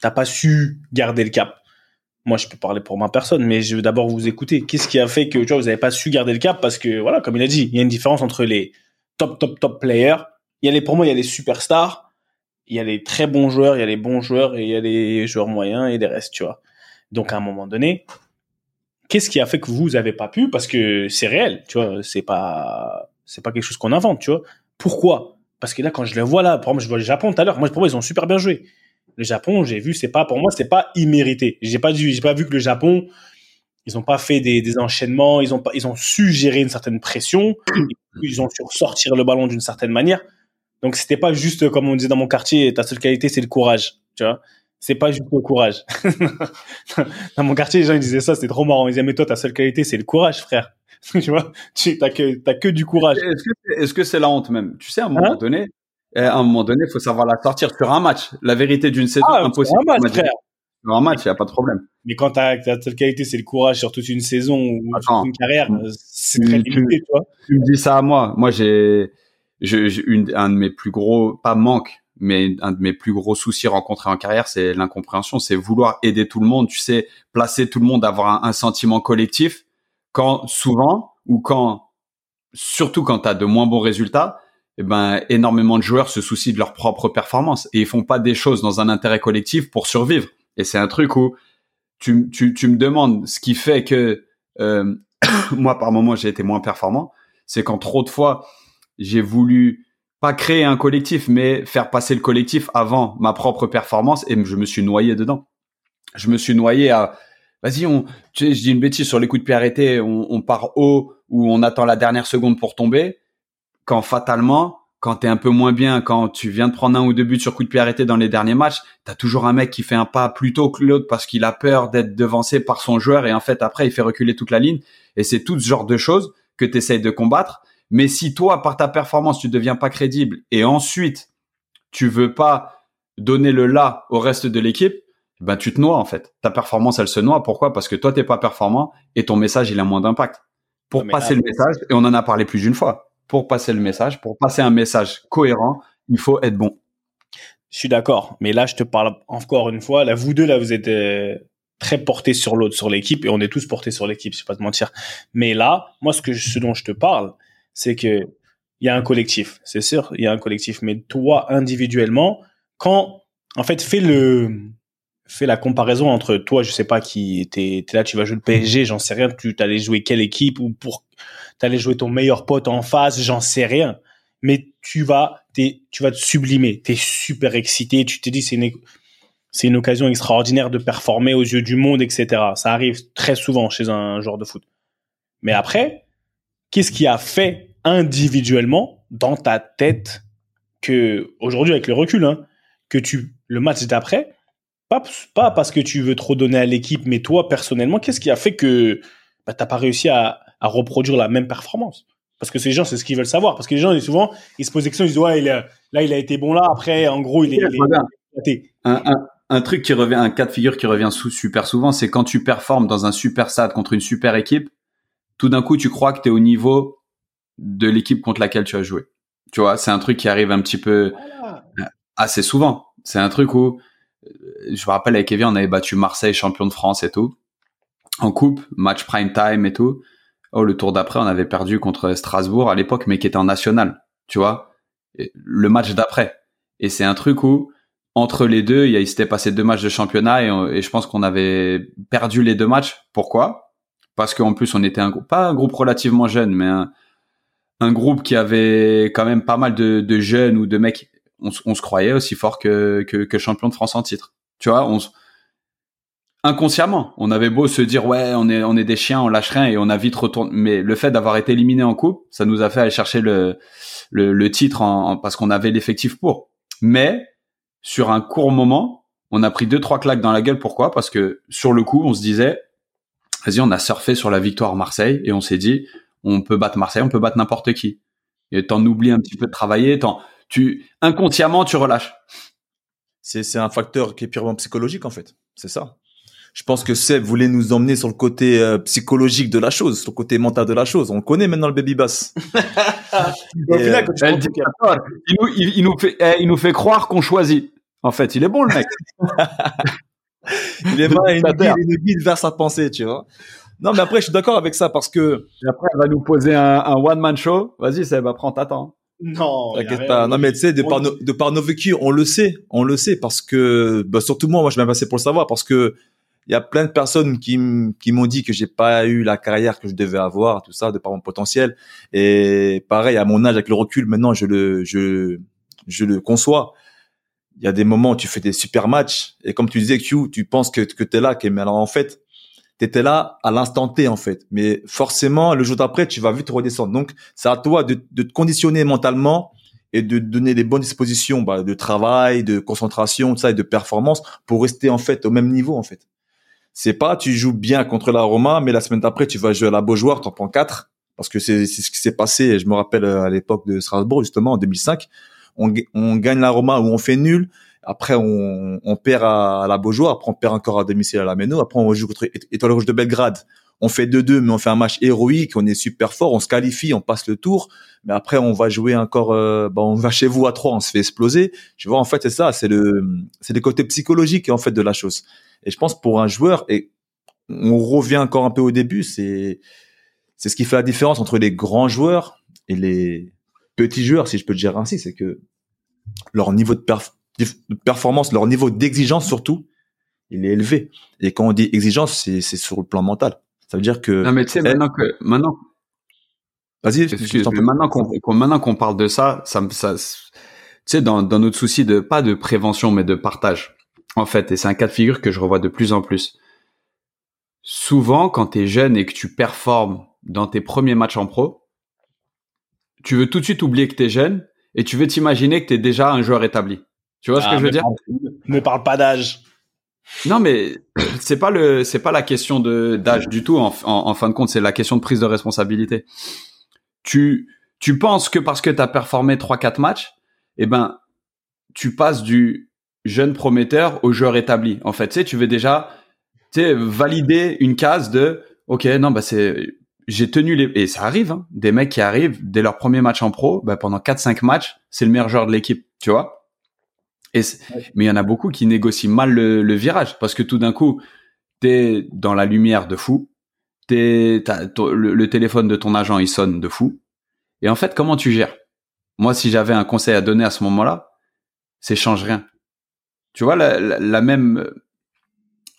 t'as pas su garder le cap? Moi, je peux parler pour ma personne, mais je veux d'abord vous écouter. Qu'est-ce qui a fait que tu vois, vous avez pas su garder le cap? Parce que voilà, comme il a dit, il y a une différence entre les top top top players. Il y a les pour moi, il y a les superstars, il y a les très bons joueurs, il y a les bons joueurs et il y a les joueurs moyens et des restes, tu vois. Donc à un moment donné, qu'est-ce qui a fait que vous avez pas pu? Parce que c'est réel, tu vois, c'est pas c'est pas quelque chose qu'on invente, tu vois. Pourquoi? Parce que là, quand je les vois là, par exemple, je vois le Japon tout à l'heure. Moi, pour moi, ils ont super bien joué. Le Japon, j'ai vu, c'est pas pour moi, c'est pas immérité. J'ai pas vu, pas vu que le Japon ils ont pas fait des, enchaînements, ils ont pas, ils ont su gérer une certaine pression, ils ont su sortir le ballon d'une certaine manière. Donc c'était pas juste comme on dit dans mon quartier, ta seule qualité c'est le courage, tu vois. C'est pas juste le courage. dans mon quartier, les gens ils disaient ça, c'était trop marrant. Ils disaient mais toi ta seule qualité c'est le courage, frère. tu vois, tu t'as que t'as que du courage. Est-ce que c'est la honte même? Tu sais, à un moment hein? donné, eh, à un moment donné, il faut savoir la sortir sur un match. La vérité d'une saison, ah, impossible. Un match, frère. Sur un match, il y a pas de problème. Mais quand ta seule qualité, c'est le courage sur toute une saison ou une carrière, c'est très limité, tu, vois. Tu me dis ça à moi. Moi, j'ai, une, un de mes plus gros, pas manque, mais un de mes plus gros soucis rencontrés en carrière, c'est l'incompréhension, c'est vouloir aider tout le monde, tu sais, placer tout le monde, avoir un, sentiment collectif quand souvent ou quand surtout quand tu as de moins bons résultats, eh ben énormément de joueurs se soucient de leur propre performance et ils font pas des choses dans un intérêt collectif pour survivre. Et c'est un truc où tu, tu, tu me demandes ce qui fait que euh, moi par moment j'ai été moins performant, c'est quand trop de fois j'ai voulu pas créer un collectif mais faire passer le collectif avant ma propre performance et je me suis noyé dedans. Je me suis noyé à vas-y, on, tu sais, je dis une bêtise sur les coups de pied arrêtés, on, part haut ou on attend la dernière seconde pour tomber. Quand fatalement, quand t'es un peu moins bien, quand tu viens de prendre un ou deux buts sur coup de pied arrêté dans les derniers matchs, t'as toujours un mec qui fait un pas plus tôt que l'autre parce qu'il a peur d'être devancé par son joueur et en fait après il fait reculer toute la ligne. Et c'est tout ce genre de choses que tu essayes de combattre. Mais si toi, par ta performance, tu deviens pas crédible et ensuite tu veux pas donner le là au reste de l'équipe, ben tu te noies en fait. Ta performance elle se noie. Pourquoi? Parce que toi t'es pas performant et ton message il a moins d'impact. Pour passer le message, et on en a parlé plus d'une fois, pour passer le message, pour passer un message cohérent, il faut être bon. Je suis d'accord, mais là je te parle encore une fois. Là vous deux là vous êtes euh, très portés sur l'autre, sur l'équipe et on est tous portés sur l'équipe. Je vais pas te mentir. Mais là, moi ce que ce dont je te parle, c'est que il y a un collectif, c'est sûr, il y a un collectif. Mais toi individuellement, quand en fait fais le fais la comparaison entre toi, je sais pas qui était là, tu vas jouer le PSG, j'en sais rien, tu t'allais jouer quelle équipe ou pour t'allais jouer ton meilleur pote en face, j'en sais rien. Mais tu vas, t'es, tu vas te sublimer, t'es super excité, tu te dis c'est une, c'est une occasion extraordinaire de performer aux yeux du monde, etc. Ça arrive très souvent chez un joueur de foot. Mais après, qu'est-ce qui a fait individuellement dans ta tête que aujourd'hui avec le recul, hein, que tu le match d'après pas, pas parce que tu veux trop donner à l'équipe, mais toi, personnellement, qu'est-ce qui a fait que bah, tu n'as pas réussi à, à, reproduire la même performance? Parce que ces gens, c'est ce qu'ils veulent savoir. Parce que les gens, souvent, ils se posent des questions, ils disent, ouais, il a, là, il a été bon là, après, en gros, il est... Il est un, un, un, truc qui revient, un cas de figure qui revient sous, super souvent, c'est quand tu performes dans un super stade contre une super équipe, tout d'un coup, tu crois que tu es au niveau de l'équipe contre laquelle tu as joué. Tu vois, c'est un truc qui arrive un petit peu assez souvent. C'est un truc où je me rappelle avec Kevin, on avait battu Marseille, champion de France et tout. En coupe, match prime time et tout. Oh, le tour d'après, on avait perdu contre Strasbourg à l'époque, mais qui était en national, tu vois. le match d'après. Et c'est un truc où, entre les deux, il, s'était passé deux matchs de championnat et, je pense qu'on avait perdu les deux matchs. Pourquoi? Parce qu'en plus, on était un groupe, pas un groupe relativement jeune, mais un, groupe qui avait quand même pas mal de, de jeunes ou de mecs on, se croyait aussi fort que, que, champion de France en titre. Tu vois, on inconsciemment, on avait beau se dire ouais, on est on est des chiens, on lâche rien et on a vite retourné. Mais le fait d'avoir été éliminé en coupe, ça nous a fait aller chercher le le, titre en, parce qu'on avait l'effectif pour. Mais sur un court moment, on a pris deux trois claques dans la gueule. Pourquoi? Parce que sur le coup, on se disait vas-y, on a surfé sur la victoire Marseille et on s'est dit on peut battre Marseille, on peut battre n'importe qui. Et t'en oublies un petit peu de travailler, t'en tu inconsciemment tu relâches. C'est c'est un facteur qui est purement psychologique en fait. C'est ça. Je pense que Seb voulait nous emmener sur le côté euh, psychologique de la chose, sur le côté mental de la chose. On connaît maintenant le baby bass. Euh, il, nous, il, nous fait, eh, il nous fait croire qu'on choisit. En fait, il est bon le mec. il est bon, il, nous guide, vers sa pensée, tu vois. Non, mais après, je suis d'accord avec ça parce que. Et après, elle va nous poser un, un one man show. Vas-y, Seb, prends ta temps. Non, t'inquiète pas. Non, mais tu sais, de par, nos, de par nos vécus, on le sait, on le sait parce que, bah, surtout moi, moi, je m'ai passé pour le savoir parce que il y a plein de personnes qui, qui m'ont dit que j'ai pas eu la carrière que je devais avoir, tout ça, de par mon potentiel. Et pareil, à mon âge, avec le recul, maintenant, je le, je, je le conçois. Il y a des moments où tu fais des super matchs et comme tu disais, Q, tu penses que, que t'es là, que, mais alors en fait, étais là à l'instant T en fait. Mais forcément, le jour d'après, tu vas vite redescendre. Donc, c'est à toi de, de, te conditionner mentalement et de donner les bonnes dispositions bah, de travail, de concentration, tout ça, et de performance pour rester en fait au même niveau en fait. C'est pas tu joues bien contre la Roma, mais la semaine d'après tu vas jouer à la Beaujoire, t'en prends quatre parce que c'est ce qui s'est passé. Je me rappelle euh, à l'époque de Strasbourg justement en 2005, on, on gagne la Roma ou on fait nul. Après, on, on perd à, la Beaujoire. Après, on perd encore à domicile à la Méno. Après, on joue contre Étoile Rouge de Belgrade on fait 2-2, mais on fait un match héroïque, on est super fort, on se qualifie, on passe le tour, mais après on va jouer encore, euh, on va chez vous à trois, on se fait exploser. Tu vois, en fait, c'est ça, c'est le, c'est le côté psychologique en fait de la chose. Et je pense pour un joueur, et on revient encore un peu au début, c'est, c'est ce qui fait la différence entre les grands joueurs et les petits joueurs, si je peux le dire ainsi, c'est que leur niveau de, de performance, leur niveau d'exigence surtout, il est élevé. Et quand on dit exigence, c'est, sur le plan mental. Ça veut dire que. Non, mais tu sais, maintenant que, maintenant. Vas-y, maintenant qu'on, maintenant qu'on parle de ça, ça, ça, tu sais, dans, dans notre souci de, pas de prévention, mais de partage. En fait, et c'est un cas de figure que je revois de plus en plus. Souvent, quand tu es jeune et que tu performes dans tes premiers matchs en pro, tu veux tout de suite oublier que tu es jeune et tu veux t'imaginer que tu es déjà un joueur établi. Tu vois ce que ah, je veux dire? Ne parle pas d'âge. Non, mais c'est pas le, c'est pas la question de d'âge du tout. En, en, fin de compte, c'est la question de prise de responsabilité. Tu, tu penses que parce que tu as performé trois quatre matchs, eh ben, tu passes du jeune prometteur au joueur établi. En fait, tu sais, tu veux déjà, tu sais, valider une case de, ok, non, bah c'est, j'ai tenu les, et ça arrive, hein, des mecs qui arrivent dès leur premier match en pro, bah pendant quatre cinq matchs, c'est le meilleur joueur de l'équipe, tu vois mais il y en a beaucoup qui négocient mal le, virage parce que tout d'un coup, t'es dans la lumière de fou, t'es, le, le, téléphone de ton agent il sonne de fou. Et en fait, comment tu gères? Moi, si j'avais un conseil à donner à ce moment-là, c'est change rien. Tu vois la, même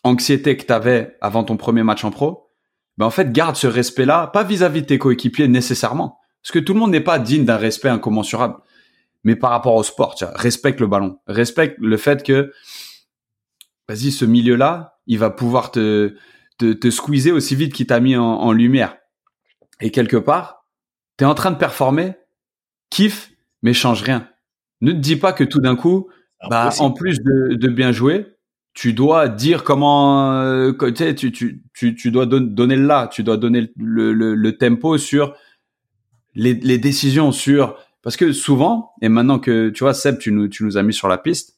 anxiété que t'avais avant ton premier match en pro, ben en fait garde ce respect-là, pas vis-à-vis -vis de tes coéquipiers nécessairement, parce que tout le monde n'est pas digne d'un respect incommensurable mais par rapport au sport, tu vois, respecte le ballon, respecte le fait que, vas-y, ce milieu-là, il va pouvoir te, te, te squeezer aussi vite qu'il t'a mis en, lumière. Et quelque part, tu es en train de performer, kiffe, mais change rien. Ne te dis pas que tout d'un coup, bah, en plus de, de, bien jouer, tu dois dire comment, euh, tu, tu, tu, tu dois donner le là, tu dois donner le, le, le tempo sur les, les décisions, sur parce que souvent, et maintenant que tu vois, Seb, tu nous, tu nous as mis sur la piste,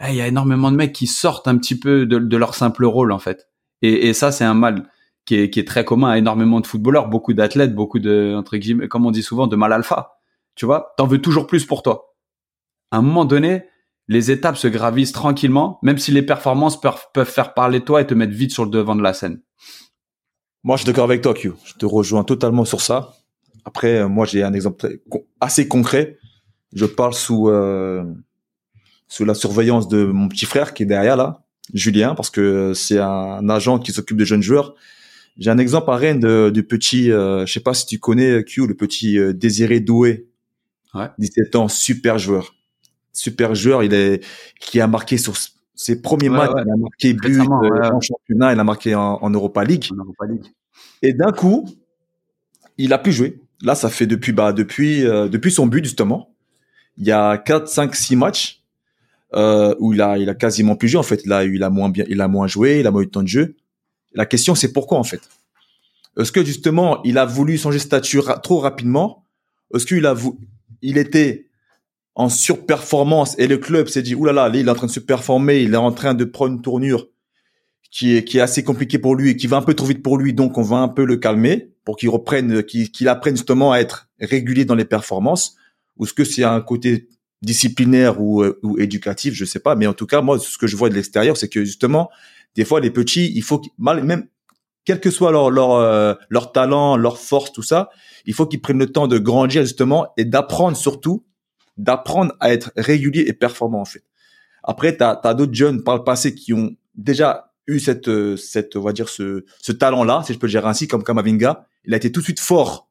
eh, il y a énormément de mecs qui sortent un petit peu de, leur simple rôle en fait. Et, et ça, c'est un mal qui est, qui est très commun à énormément de footballeurs, beaucoup d'athlètes, beaucoup de entre guillemets, comme on dit souvent, de mal alpha. Tu vois, t'en veux toujours plus pour toi. À un moment donné, les étapes se gravissent tranquillement, même si les performances peuvent, faire parler de toi et te mettre vite sur le devant de la scène. Moi, je suis d'accord avec toi, Q. Je te rejoins totalement sur ça. Après, euh, moi, j'ai un exemple assez concret. Je parle sous euh, sous la surveillance de mon petit frère qui est derrière là, Julien, parce que c'est un agent qui s'occupe des jeunes joueurs. J'ai un exemple à Rennes du petit, euh, je sais pas si tu connais Q, le petit euh, Désiré Doué, ouais. 17 ans, super joueur, super joueur. Il est qui a marqué sur ses premiers matchs, il a marqué but en championnat, il a marqué en, en Europa League. En Europa League. Et d'un coup, il a pu jouer. Là, ça fait depuis bah depuis euh, depuis son but justement. Il y a 4 5 6 matchs euh, où il a il a quasiment plus joué en fait. Là, il a moins bien il a moins joué, il a moins eu de temps de jeu. La question c'est pourquoi en fait? Est-ce que justement, il a voulu changer de statut trop rapidement? Est-ce qu'il a il était en surperformance. Et le club s'est dit oulala, là, là, il est en train de se performer, il est en train de prendre une tournure qui est qui est assez compliquée pour lui et qui va un peu trop vite pour lui, donc on va un peu le calmer pour qu'il reprenne, qu'il apprenne justement à être régulier dans les performances, ou est-ce que c'est un côté disciplinaire ou, euh, ou éducatif, je sais pas, mais en tout cas moi ce que je vois de l'extérieur, c'est que justement des fois les petits, il faut même quel que soit leur leur euh, leur talent, leur force, tout ça, il faut qu'ils prennent le temps de grandir justement et d'apprendre surtout, d'apprendre à être régulier et performant en fait. Après, tu as, d'autres jeunes par le passé qui ont déjà eu cette, euh, cette, on va dire, ce, ce talent-là, si je peux le dire ainsi, comme Kamavinga, il a été tout de suite fort,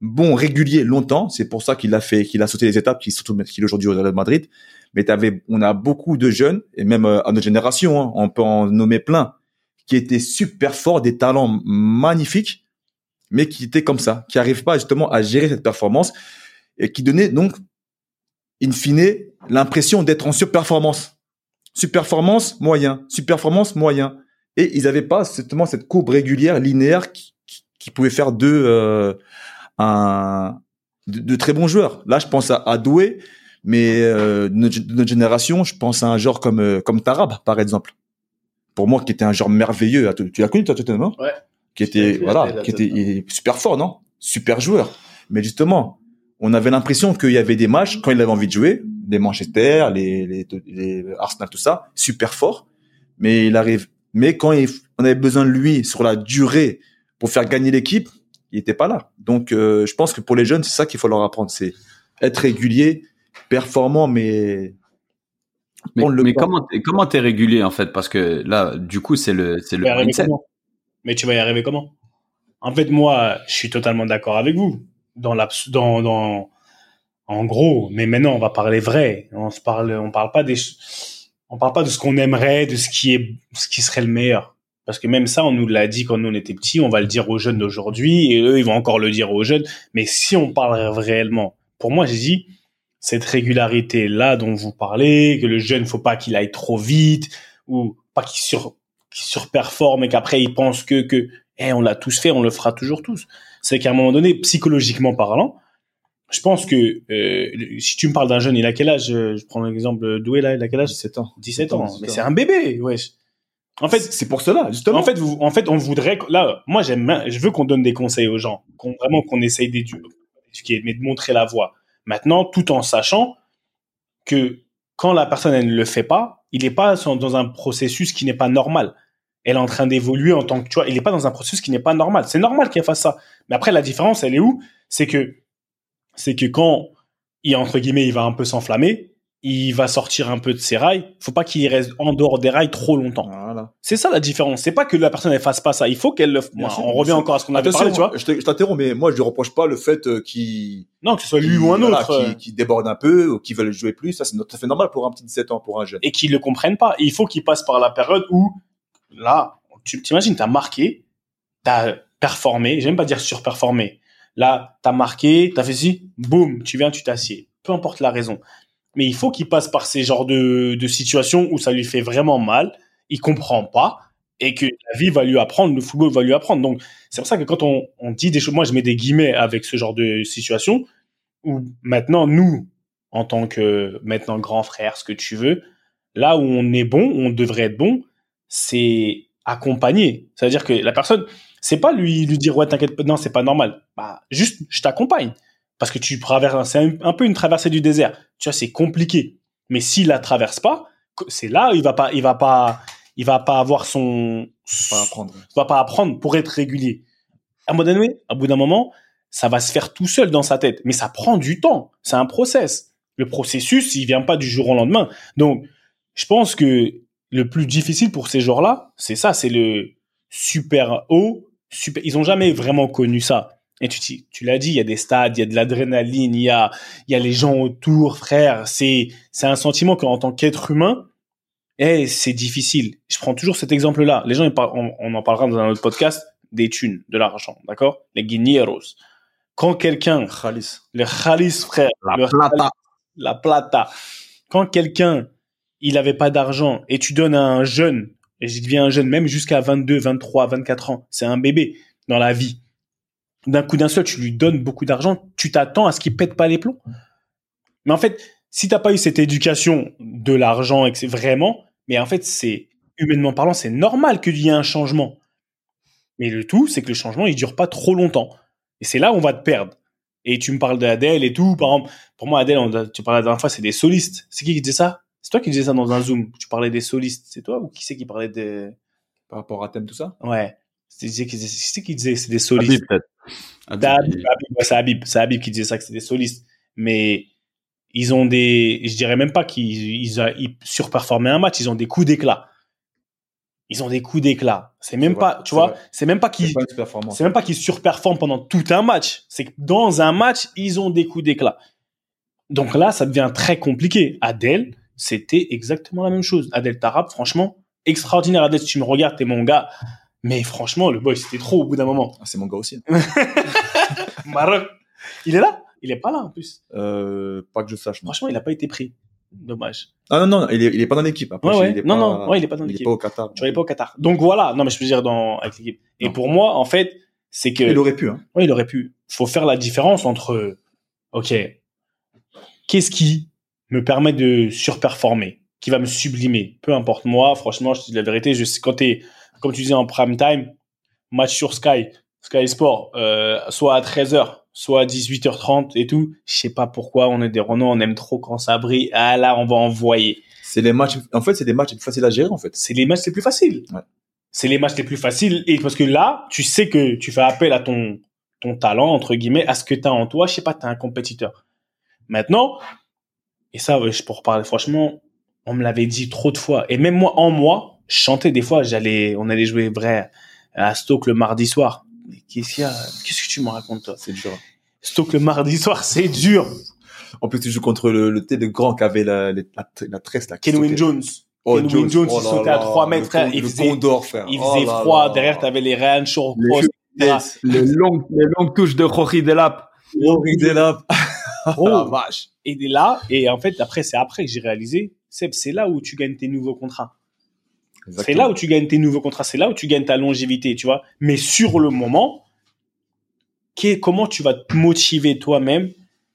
bon, régulier longtemps. C'est pour ça qu'il a fait, qu'il a sauté les étapes, qu'il qu'il est aujourd'hui au Real Madrid. Mais t'avais, on a beaucoup de jeunes et même euh, à notre génération, hein, on peut en nommer plein, qui étaient super forts, des talents magnifiques, mais qui étaient comme ça, qui n'arrivent pas justement à gérer cette performance et qui donnaient donc, in fine, l'impression d'être en surperformance. Surperformance, moyen. Surperformance, moyen. Et ils n'avaient pas justement cette courbe régulière, linéaire, qui, qui, pouvait faire d'eux euh, un, de, très bons joueurs. Là, je pense à, à Doué, mais euh, de, notre, génération, je pense à un genre comme euh, comme Tarab, par exemple. Pour moi, qui était un genre merveilleux. Tu l'as connu toi, Tottenham Ouais. Qui était voilà, qui était super fort, non? Super joueur. Mais justement, on avait l'impression qu'il y avait des matchs quand il avait envie de jouer, des Manchester, les, les, les Arsenal, tout ça, super fort. Mais il arrive. Mais quand on avait besoin de lui sur la durée pour faire gagner l'équipe, il était pas là. Donc, euh, je pense que pour les jeunes, c'est ça qu'il faut leur apprendre, c'est être régulier, performant, mais mais, le mais comment comment t'es régulier en fait? Parce que là du coup c'est le c'est le mais tu vas y arriver comment? En fait moi je suis totalement d'accord avec vous dans la dans dans en gros mais maintenant on va parler vrai on se parle on parle pas des on parle pas de ce qu'on aimerait de ce qui est ce qui serait le meilleur parce que même ça, on nous l'a dit quand nous on était petits, on va le dire aux jeunes d'aujourd'hui, et eux, ils vont encore le dire aux jeunes. Mais si on parle réellement, pour moi, j'ai dit, cette régularité-là dont vous parlez, que le jeune, faut pas qu'il aille trop vite, ou pas qu'il sur, surperforme et qu'après il pense que, que, eh, on l'a tous fait, on le fera toujours tous. C'est qu'à un moment donné, psychologiquement parlant, je pense que euh, si tu me parles d'un jeune, il a quel âge Je prends l'exemple d'où là, il a quel âge? 17 ans. 17 ans. Mais c'est un bébé. En fait, c'est pour cela, justement. En fait, vous, en fait, on voudrait, là, moi, j'aime, je veux qu'on donne des conseils aux gens, qu'on vraiment qu'on essaye d'éduquer, mais de montrer la voie. Maintenant, tout en sachant que quand la personne elle ne le fait pas, il n'est pas dans un processus qui n'est pas normal. Elle est en train d'évoluer en tant que, tu vois, il n'est pas dans un processus qui n'est pas normal. C'est normal qu'elle fasse ça. Mais après, la différence, elle est où? C'est que, c'est que quand il, entre guillemets, il va un peu s'enflammer, il va sortir un peu de ses rails. Faut pas qu'il reste en dehors des rails trop longtemps. C'est ça la différence. C'est pas que la personne ne fasse pas ça. Il faut qu'elle le. on revient encore à ce qu'on avait parlé, tu vois. Je t'interromps, mais moi je lui reproche pas le fait euh, qu'il. Non, que ce soit lui ou un autre. Euh. qui, déborde un peu ou qui veut jouer plus. Ça c'est tout à fait normal pour un petit 17 ans, pour un jeune. Et qu'ils le comprennent pas. il faut qu'il passe par la période où là, tu t'imagines, t'as marqué, t'as performé. J'aime pas dire surperformé. Là, t'as marqué, t'as fait si, boum, tu viens, tu t'assieds. Peu importe la raison mais il faut qu'il passe par ces genres de, de situations où ça lui fait vraiment mal, il comprend pas et que la vie va lui apprendre, le football va lui apprendre. Donc c'est pour ça que quand on, on dit des choses, moi je mets des guillemets avec ce genre de situation où maintenant nous, en tant que maintenant grand frère, ce que tu veux, là où on est bon, où on devrait être bon, c'est accompagner. C'est-à-dire que la personne, c'est pas lui lui dire ouais t'inquiète pas, non c'est pas normal. Bah juste je t'accompagne parce que tu traverses, c'est un, peu une traversée du désert. Tu vois, c'est compliqué. Mais s'il la traverse pas, c'est là, il va pas, il va pas, il va pas avoir son, il va pas apprendre. Il va pas apprendre pour être régulier. À un moment donné, à bout d'un moment, ça va se faire tout seul dans sa tête. Mais ça prend du temps. C'est un process. Le processus, il vient pas du jour au lendemain. Donc, je pense que le plus difficile pour ces joueurs-là, c'est ça, c'est le super haut, super, ils ont jamais vraiment connu ça. Et tu, tu l'as dit, il y a des stades, il y a de l'adrénaline, il y a, il y a les gens autour, frère. C'est, c'est un sentiment qu'en tant qu'être humain, eh, c'est difficile. Je prends toujours cet exemple-là. Les gens, on, en parlera dans un autre podcast, des thunes, de l'argent, d'accord? Les guineros. Quand quelqu'un, Khalis. le Khalis, frère. La plata. la plata. Quand quelqu'un, il avait pas d'argent et tu donnes à un jeune, et je deviens un jeune, même jusqu'à 22, 23, 24 ans, c'est un bébé dans la vie d'un coup d'un seul, tu lui donnes beaucoup d'argent, tu t'attends à ce qu'il pète pas les plombs. Mais en fait, si t'as pas eu cette éducation de l'argent c'est vraiment, mais en fait, c'est humainement parlant, c'est normal qu'il y ait un changement. Mais le tout, c'est que le changement, il dure pas trop longtemps. Et c'est là où on va te perdre. Et tu me parles d'Adèle et tout. Par exemple, pour moi, Adèle, tu parlais la dernière fois, c'est des solistes. C'est qui qui disait ça? Toi qui disais ça dans un Zoom. Tu parlais des solistes. C'est toi ou qui c'est qui parlait des... Par rapport à thème, tout ça? Ouais. C'est qui disait que c'est des solistes? peut-être. C'est Habib, c'est Habib qui disait ça, que c'est des solistes. Mais ils ont des, je dirais même pas qu'ils ils, surperformaient un match, ils ont des coups d'éclat. Ils ont des coups d'éclat. C'est même pas, tu vois, c'est même pas qu'ils, c'est même pas qu'ils surperforment pendant tout un match. C'est que dans un match, ils ont des coups d'éclat. Donc là, ça devient très compliqué. Adèle, c'était exactement la même chose. Adèle Tarab, franchement, extraordinaire Adès, tu me regardes, t'es mon gars. Mais franchement, le boy, c'était trop au bout d'un moment. Ah, c'est mon gars aussi. Maroc. Il est là? Il est pas là en plus. Euh, pas que je sache. non. Franchement, il a pas été pris. Dommage. Ah non, non, il est, il est pas dans l'équipe. Après, Ouais, ouais. il est Non, pas- non, ouais, il est pas dans Il est l'équipe. pas au Qatar. Tu vois, il est pas au Qatar. Donc voilà. Non, mais je veux dire dans avec l'équipe. Et Non. pour moi, en fait, c'est que Il aurait pu, hein. Ouais, il aurait pu. Faut faire la différence entre, ok, qu'est-ce qui me permet de surperformer, qui va me sublimer. Peu importe moi, franchement, je te dis la vérité. Je sais quand t'es, comme tu disais en prime time, match sur Sky, Sky Sport, euh, soit à 13h, soit à 18h30 et tout. Je sais pas pourquoi on est des Renault, on aime trop quand ça brille. Ah là, on va envoyer. C'est les matchs, en fait, c'est des matchs faciles à gérer, en fait. C'est les matchs les plus faciles. Ouais. C'est les matchs les plus faciles et parce que là, tu sais que tu fais appel à ton ton talent entre guillemets, à ce que tu as en toi. Je sais pas, tu es un compétiteur. Maintenant, et ça, pour parler franchement, on me l'avait dit trop de fois. Et même moi, en moi, je chantais des fois. J'allais, on allait jouer vrai à Stoke le mardi soir. Mais qu'est-ce qu'il y a? Qu'est-ce que tu me racontes toi? C'est dur. Stoke le mardi soir, c'est dur. En plus, tu joues contre le, le, le grand qui avait la, la, la, la tresse, là. qui Kenwin. Jones. Oh, Kenwin Jones, oh il sautait à là, 3 mètres, frère. Il faisait- Condor, frère. Il Oh faisait froid. là. Derrière, tu avais les Ryan Shore Les. Les longues, les longues touches de Rory Delap. Oh, Ridela. Oh. la vache. Et là, et en fait, après, c'est après que j'ai réalisé, Seb, c'est là où tu gagnes tes nouveaux contrats. C'est là où tu gagnes tes nouveaux contrats, c'est là où tu gagnes ta longévité, tu vois. Mais sur le moment, comment tu vas te motiver toi-même?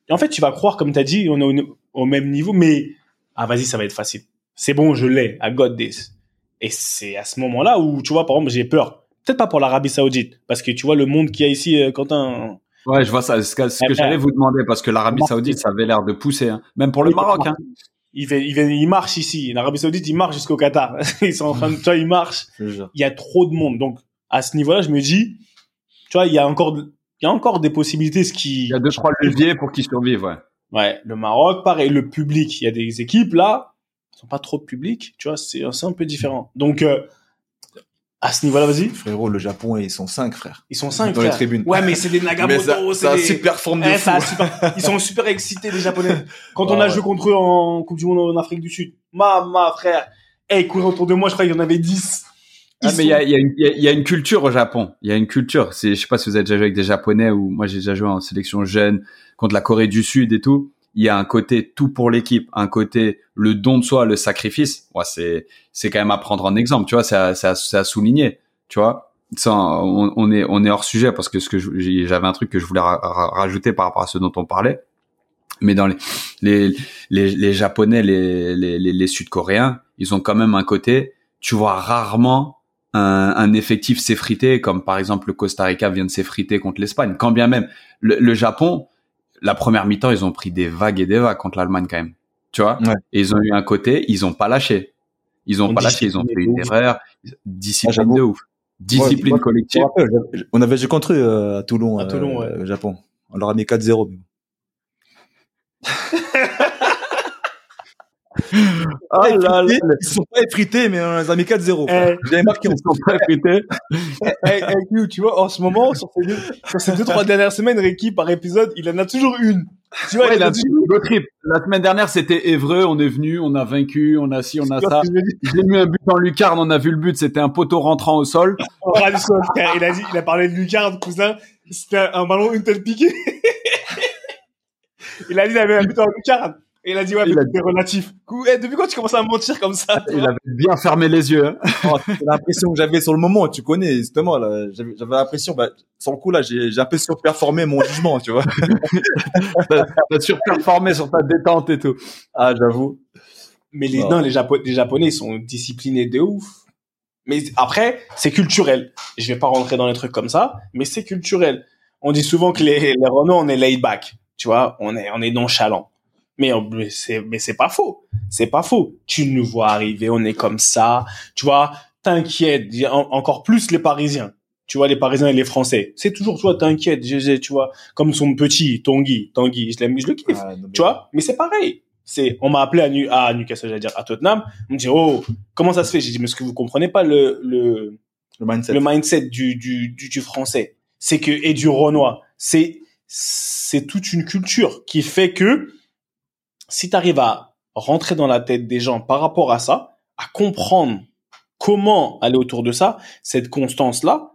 En fait, tu vas croire, comme tu as dit, on est au, au même niveau, mais ah vas-y, ça va être facile. C'est bon, je l'ai, I got this. Et c'est à ce moment-là où, tu vois, par exemple, j'ai peur. Peut-être pas pour l'Arabie Saoudite, parce que tu vois le monde qu'il y a ici, euh, Quentin. Ouais, je vois ça. C'est ce que, ce que Eh ben, j'allais vous demander parce que l'Arabie. Saoudite, ça avait l'air de pousser, hein. même pour le Maroc. Hein. Il, fait, il, fait- il marche ici. L'Arabie Saoudite, il marche jusqu'au Qatar. Ils sont en train de, tu vois, ils marchent. Il y a trop de monde. Donc, à ce niveau-là, je me dis, tu vois, il y a encore, il y a encore des possibilités. Ce qui, Il y a deux trois leviers pour qu'ils survivent. Ouais. ouais, le Maroc, pareil, le public. Il y a des équipes là, qui sont pas trop de public, tu vois, c'est c'est un peu différent. Donc, euh, à ce niveau-là, vas-y. Frérot, le Japon, ils sont cinq, frère. Ils sont cinq. Dans les tribunes. Ouais, mais c'est des Nagamoto, ça, c'est ça des. super forme de Eh, fou. super- Ils sont super excités, les Japonais. Quand on a ouais. joué contre eux en Coupe du Monde en Afrique du Sud. Mama, frère. Eh, ils couraient autour de moi, je crois qu'il y en avait 10. Ah, Ils mais il y a, y, a une- il y a- il y a une culture au Japon. Il y a une culture. C'est, je sais pas si vous avez déjà joué avec des Japonais ou moi j'ai déjà joué en sélection jeune contre la Corée du Sud et tout. Il y a un côté tout pour l'équipe, un côté le don de soi, le sacrifice. C'est, c'est quand même à prendre en exemple. Tu vois, c'est à, c'est à- souligner. Tu vois, on, on est, on est hors sujet parce que ce que je- j'avais un truc que je voulais ra- ra- rajouter par rapport à ce dont on parlait. Mais dans les, les, les, les Japonais, les, les, les, les Sud-Coréens, ils ont quand même un côté, tu vois rarement un, un effectif s'effriter, comme par exemple le Costa Rica vient de s'effriter contre l'Espagne. Quand bien même, le, le Japon, la première mi-temps, ils ont pris des vagues et des vagues contre l'Allemagne quand même. Tu vois? Ouais. Et ils ont eu un côté, ils ont pas lâché. Ils ont On pas lâché, ils ont fait une erreur. Discipline de ouf. Discipline Ouais, collective. Rappelle, on avait joué contre eux euh, à Toulon, À Toulon, euh, au Japon. On leur a mis 4-0. Ah là là, Ils sont pas effrités, mais on les a mis 4-0. frère. Eh, J'avais marqué. ils sont pas effrités. Hey, hey, you, tu vois, en ce moment, sur ces deux, sur ces deux, trois dernières semaines, Ricky, par épisode, il en a toujours une. Tu vois, Ouais, il a toujours une trip. La semaine dernière, c'était Évreux, on est venu, on a vaincu, on a ci, on a ça. J'ai mis un but en lucarne, on a vu le but, c'était un poteau rentrant au sol. Frère. Il a dit, il a parlé de Lucarne, cousin. C'était un, ballon une telle piqué. il a dit, il avait un but en Lucarne. Et il a dit, ouais, Il a c'est relatif. Eh, depuis quand tu commences à mentir comme ça? Il avait bien fermé les yeux. hein. Oh, c'est l'impression que j'avais sur le moment, tu connais, justement, là. J'avais l'impression, bah, sur le coup, là, j'ai j'ai un peu surperformé mon jugement, tu vois. T'as surperformé sur ta détente et tout. Ah, j'avoue. Mais les, non, les, Japo- les Japonais, ils sont disciplinés de ouf. Mais après, c'est culturel. Je vais pas rentrer dans les trucs comme ça, mais c'est culturel. On dit souvent que les, les Renault, on est laid back. Tu vois, on est, on est nonchalant. Mais, on- mais c'est, mais c'est pas faux. C'est pas faux. Tu nous vois arriver, on est comme ça. Tu vois, t'inquiète. En- encore plus les Parisiens. Tu vois, les Parisiens et les Français. C'est toujours toi, t'inquiète. Je- je- Tu vois, comme son petit, Tanguy. Tanguy, je l'aime, je le kiffe. Ah, non, mais- Tu vois, mais c'est pareil. C'est, on m'a appelé à, Nu- à Newcastle, j'allais dire, à Tottenham. On me dit, oh, comment ça se fait? J'ai dit, mais est-ce que vous comprenez pas le, le, Le mindset. le mindset du, du, du, du français? C'est que, et du renois. C'est, c'est toute une culture qui fait que si tu arrives à rentrer dans la tête des gens par rapport à ça, à comprendre comment aller autour de ça, cette constance-là,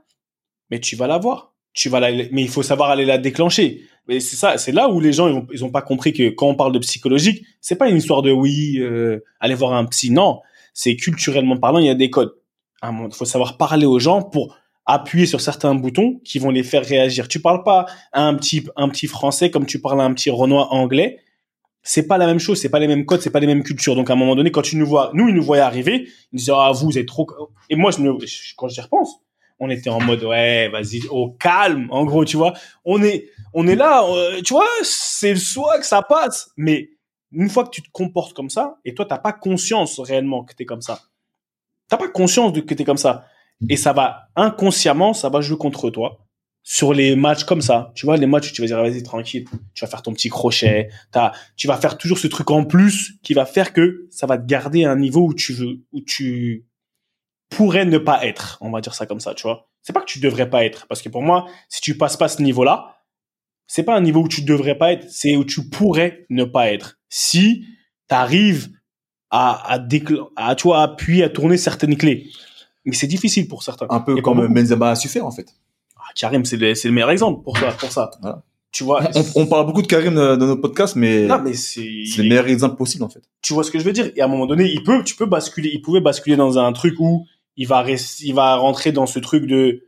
mais tu vas l'avoir. Tu vas la, mais il faut savoir aller la déclencher. Mais c'est ça, c'est là où les gens ils ont, pas compris que quand on parle de psychologique, c'est pas une histoire de oui, euh, aller voir un psy. Non, c'est culturellement parlant, il y a des codes. Il faut savoir parler aux gens pour appuyer sur certains boutons qui vont les faire réagir. Tu parles pas à un petit un petit français comme tu parles à un petit renois anglais. C'est pas la même chose, c'est pas les mêmes codes, c'est pas les mêmes cultures. Donc à un moment donné, quand tu nous vois, nous ils nous voyaient arriver, ils disaient ah vous êtes trop. Et moi je me, quand j'y repense, on était en mode ouais vas-y au calme. En gros tu vois, on est on est là, euh, tu vois, c'est le que ça passe. Mais une fois que tu te comportes comme ça, et toi t'as pas conscience réellement que t'es comme ça, t'as pas conscience de que t'es comme ça et ça va inconsciemment, ça va jouer contre toi sur les matchs comme ça. Tu vois, les matchs où tu vas dire, vas-y, tranquille, tu vas faire ton petit crochet, t'as, tu vas faire toujours ce truc en plus qui va faire que ça va te garder à un niveau où tu veux, où tu pourrais ne pas être. On va dire ça comme ça, tu vois. C'est pas que tu devrais pas être. Parce que pour moi, si tu passes pas ce niveau-là, c'est pas un niveau où tu devrais pas être, c'est où tu pourrais ne pas être. Si tu arrives à, à, à, tu vois, appuyer, à tourner certaines clés mais c'est difficile pour certains. Un peu comme Benzema a su faire en fait. Karim, c'est le, le, meilleur exemple pour ça. Pour ça. Tu vois, on, parle beaucoup de Karim dans nos podcasts, mais, non, mais c'est le meilleur exemple possible en fait. Tu vois ce que je veux dire? Et à un moment donné, il peut, tu peux basculer, il pouvait basculer dans un truc où il va il va rentrer dans ce truc de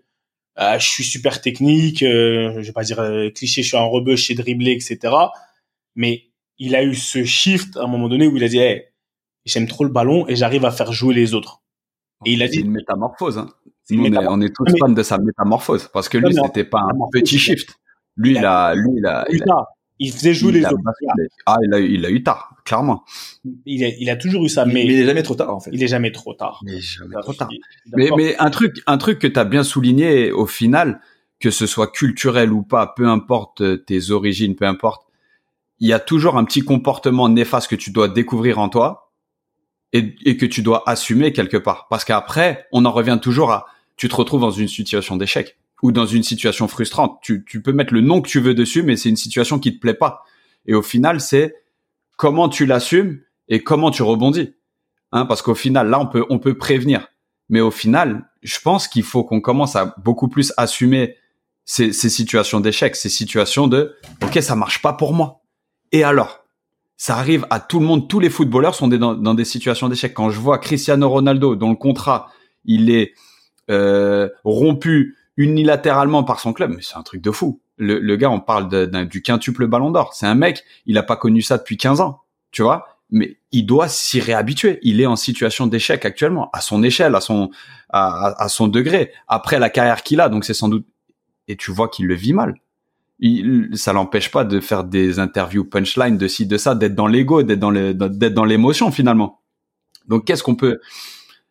euh, je suis super technique, euh, je vais pas dire euh, cliché, je suis un rebeu, je sais dribbler, etc. Mais il a eu ce shift à un moment donné où il a dit hey, j'aime trop le ballon et j'arrive à faire jouer les autres. Et il a dit une métamorphose. Hein. On, est, tous fans de sa métamorphose parce que lui, c'était pas un petit shift. Lui, il a, lui, il a, il, faisait jouer les autres. Ah, il a, il a eu tard, clairement. Il a, il a toujours eu ça, mais, il est jamais trop tard en fait. Il est jamais trop tard. Est jamais trop tard. Mais, mais un truc, un truc que tu as bien souligné au final, que ce soit culturel ou pas, peu importe tes origines, peu importe, il y a toujours un petit comportement néfaste que tu dois découvrir en toi et, que tu dois assumer quelque part. Parce qu'après, on en revient toujours à, tu te retrouves dans une situation d'échec ou dans une situation frustrante. Tu, tu peux mettre le nom que tu veux dessus, mais c'est une situation qui te plaît pas. Et au final, c'est comment tu l'assumes et comment tu rebondis. Hein, parce qu'au final, là, on peut, on peut prévenir. Mais au final, je pense qu'il faut qu'on commence à beaucoup plus assumer ces, ces situations d'échec, ces situations de, OK, ça marche pas pour moi. Et alors? ça arrive à tout le monde. Tous les footballeurs sont dans, dans des situations d'échec. Quand je vois Cristiano Ronaldo, dont le contrat, il est euh, rompu unilatéralement par son club, mais c'est un truc de fou. Le, le gars, on parle de, du quintuple ballon d'or. C'est un mec, il a pas connu ça depuis 15 ans, tu vois mais il doit s'y réhabituer. Il est en situation d'échec actuellement, à son échelle, à son à, à son degré, après la carrière qu'il a. Donc c'est sans doute et tu vois qu'il le vit mal il, ça l'empêche pas de faire des interviews punchline de ci de ça, d'être dans l'ego, d'être dans d'être dans l'émotion finalement. Donc qu'est-ce qu'on peut,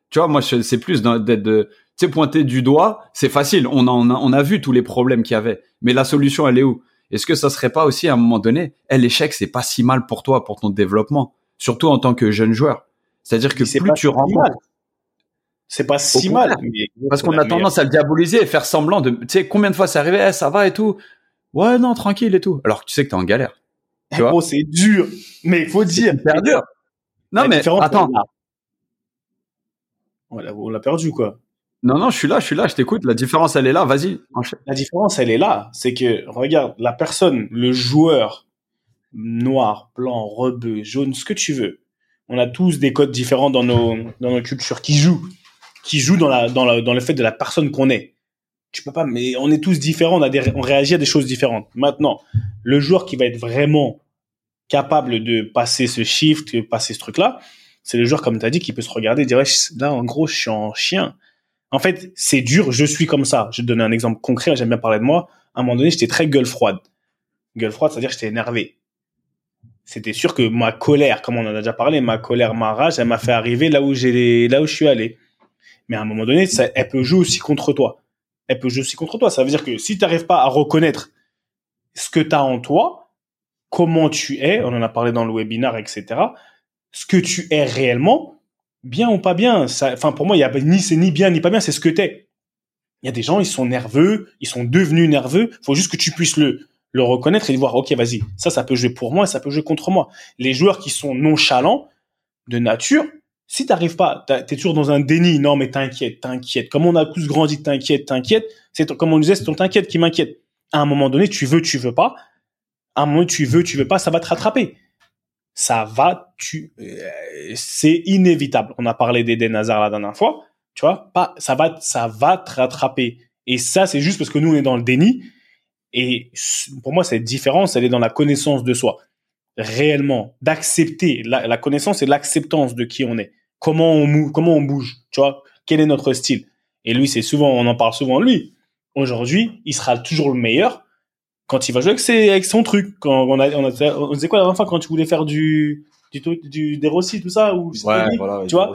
tu vois, moi c'est plus d'être de, tu sais, pointer du doigt, c'est facile. On en a, on a vu tous les problèmes qu'il y avait, mais la solution elle est où? Est-ce que ça serait pas aussi à un moment donné, eh, l'échec c'est pas si mal pour toi, pour ton développement, surtout en tant que jeune joueur. C'est-à-dire que plus tu rencontres c'est pas si mal. parce qu'on a tendance à le diaboliser et faire semblant de, tu sais, combien de fois c'est arrivé, eh, ça va et tout? Ouais non tranquille et tout. Alors que tu sais que t'es en galère. Tu vois? c'est dur. Mais il faut dire c'est dur. Non mais attends. on l'a perdu quoi non non je suis là je suis là je t'écoute. La différence elle est là vas-y. La différence elle est là. C'est que regarde la personne le joueur noir blanc rebeu jaune ce que tu veux. On a tous des codes différents dans nos dans nos cultures qui jouent qui jouent dans la dans la, dans le fait de la personne qu'on est. Tu peux pas, mais on est tous différents, on, a des, on réagit à des choses différentes. Maintenant, le joueur qui va être vraiment capable de passer ce shift, passer ce truc-là, c'est le joueur, comme tu as dit, qui peut se regarder et dire, là, en gros, je suis en chien. En fait, c'est dur, je suis comme ça. Je vais te donner un exemple concret, j'aime bien parler de moi. À un moment donné, j'étais très gueule froide. Gueule froide, c'est-à-dire j'étais énervé. C'était sûr que ma colère, comme on en a déjà parlé, ma colère, ma rage, elle m'a fait arriver là où j'ai, là où je suis allé. Mais à un moment donné, ça, elle peut jouer aussi contre toi elle peut jouer aussi contre toi. Ça veut dire que si tu n'arrives pas à reconnaître ce que tu as en toi, comment tu es, on en a parlé dans le webinaire, etc., ce que tu es réellement, bien ou pas bien. Enfin, pour moi, il y a ni c'est ni bien ni pas bien, c'est ce que tu es. Il y a des gens, ils sont nerveux, ils sont devenus nerveux. Il faut juste que tu puisses le, le reconnaître et voir, ok, vas-y, ça, ça peut jouer pour moi ça peut jouer contre moi. Les joueurs qui sont nonchalants de nature, Si t'arrives pas, t'es toujours dans un déni. Non, mais t'inquiète, t'inquiète. Comme on a tous grandi, t'inquiète, t'inquiète. C'est comme on disait, c'est ton t'inquiète qui m'inquiète. À un moment donné, tu veux, tu veux pas. À un moment, tu veux, tu veux pas, ça va te rattraper. Ça va, tu, euh, c'est inévitable. On a parlé d'Eden Hazard la dernière fois. Tu vois, pas, ça va, ça va te rattraper. Et ça, c'est juste parce que nous, on est dans le déni. Et pour moi, cette différence, elle est dans la connaissance de soi. Réellement, d'accepter. La, connaissance et l'acceptance de qui on est. Comment on, comment on bouge. Tu vois, quel est notre style. Et lui, c'est souvent, on en parle souvent lui. Aujourd'hui, il sera toujours le meilleur quand il va jouer avec, ses, avec son truc. Quand on a, on a, on disait quoi la dernière fois quand tu voulais faire du, du, du des Rossi, tout ça, ou ouais, voilà, tu vois,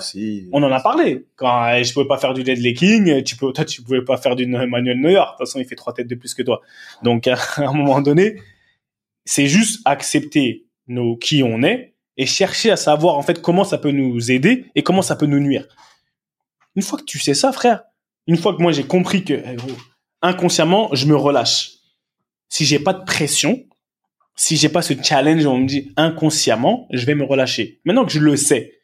on en a parlé. Quand euh, je pouvais pas faire du deadlift king, tu peux, toi, tu pouvais pas faire du Manuel Neuer. De toute façon, il fait trois têtes de plus que toi. Donc, à un moment donné, c'est juste accepter nos qui on est et chercher à savoir en fait comment ça peut nous aider et comment ça peut nous nuire. Une fois que tu sais ça, frère, une fois que moi j'ai compris que eh, inconsciemment je me relâche. Si j'ai pas de pression, si j'ai pas ce challenge, on me dit inconsciemment, je vais me relâcher. Maintenant que je le sais,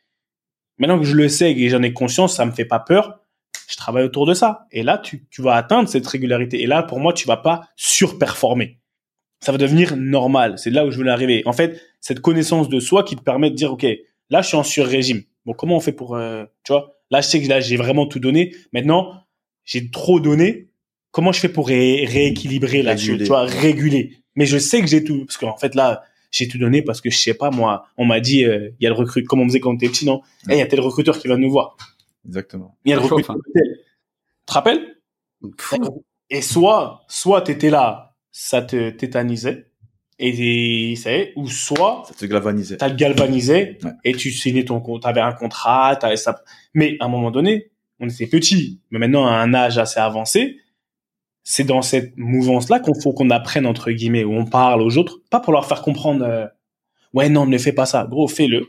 maintenant que je le sais et j'en ai conscience, ça me fait pas peur. Je travaille autour de ça. Et là, tu, vas atteindre cette régularité. Et là, pour moi, tu vas pas surperformer. Ça va devenir normal. C'est là où je veux arriver. En fait, cette connaissance de soi qui te permet de dire, OK, là, je suis en sur-régime. Bon, comment on fait pour, euh, tu vois, là, je sais que là, j'ai vraiment tout donné. Maintenant, j'ai trop donné. Comment je fais pour rééquilibrer là-dessus, tu vois, réguler. Mais je sais que j'ai tout parce qu'en fait là j'ai tout donné parce que je sais pas moi. On m'a dit euh, il y a le recruteur comme on faisait quand on était petit non? Eh, il y a tel recruteur qui va nous voir. Exactement. Il y a le recruteur hein. tu te rappelles? Et soit soit t'étais là ça te tétanisait et ça y est, ou soit ça te galvanisait. t'as le galvanisé et tu signais ton compte t'avais un contrat t'avais ça. Mais à un moment donné on était petit mais maintenant à un âge assez avancé c'est dans cette mouvance-là qu'on faut qu'on apprenne entre guillemets, où on parle aux autres, pas pour leur faire comprendre, euh, ouais non, ne fais pas ça, gros, fais-le,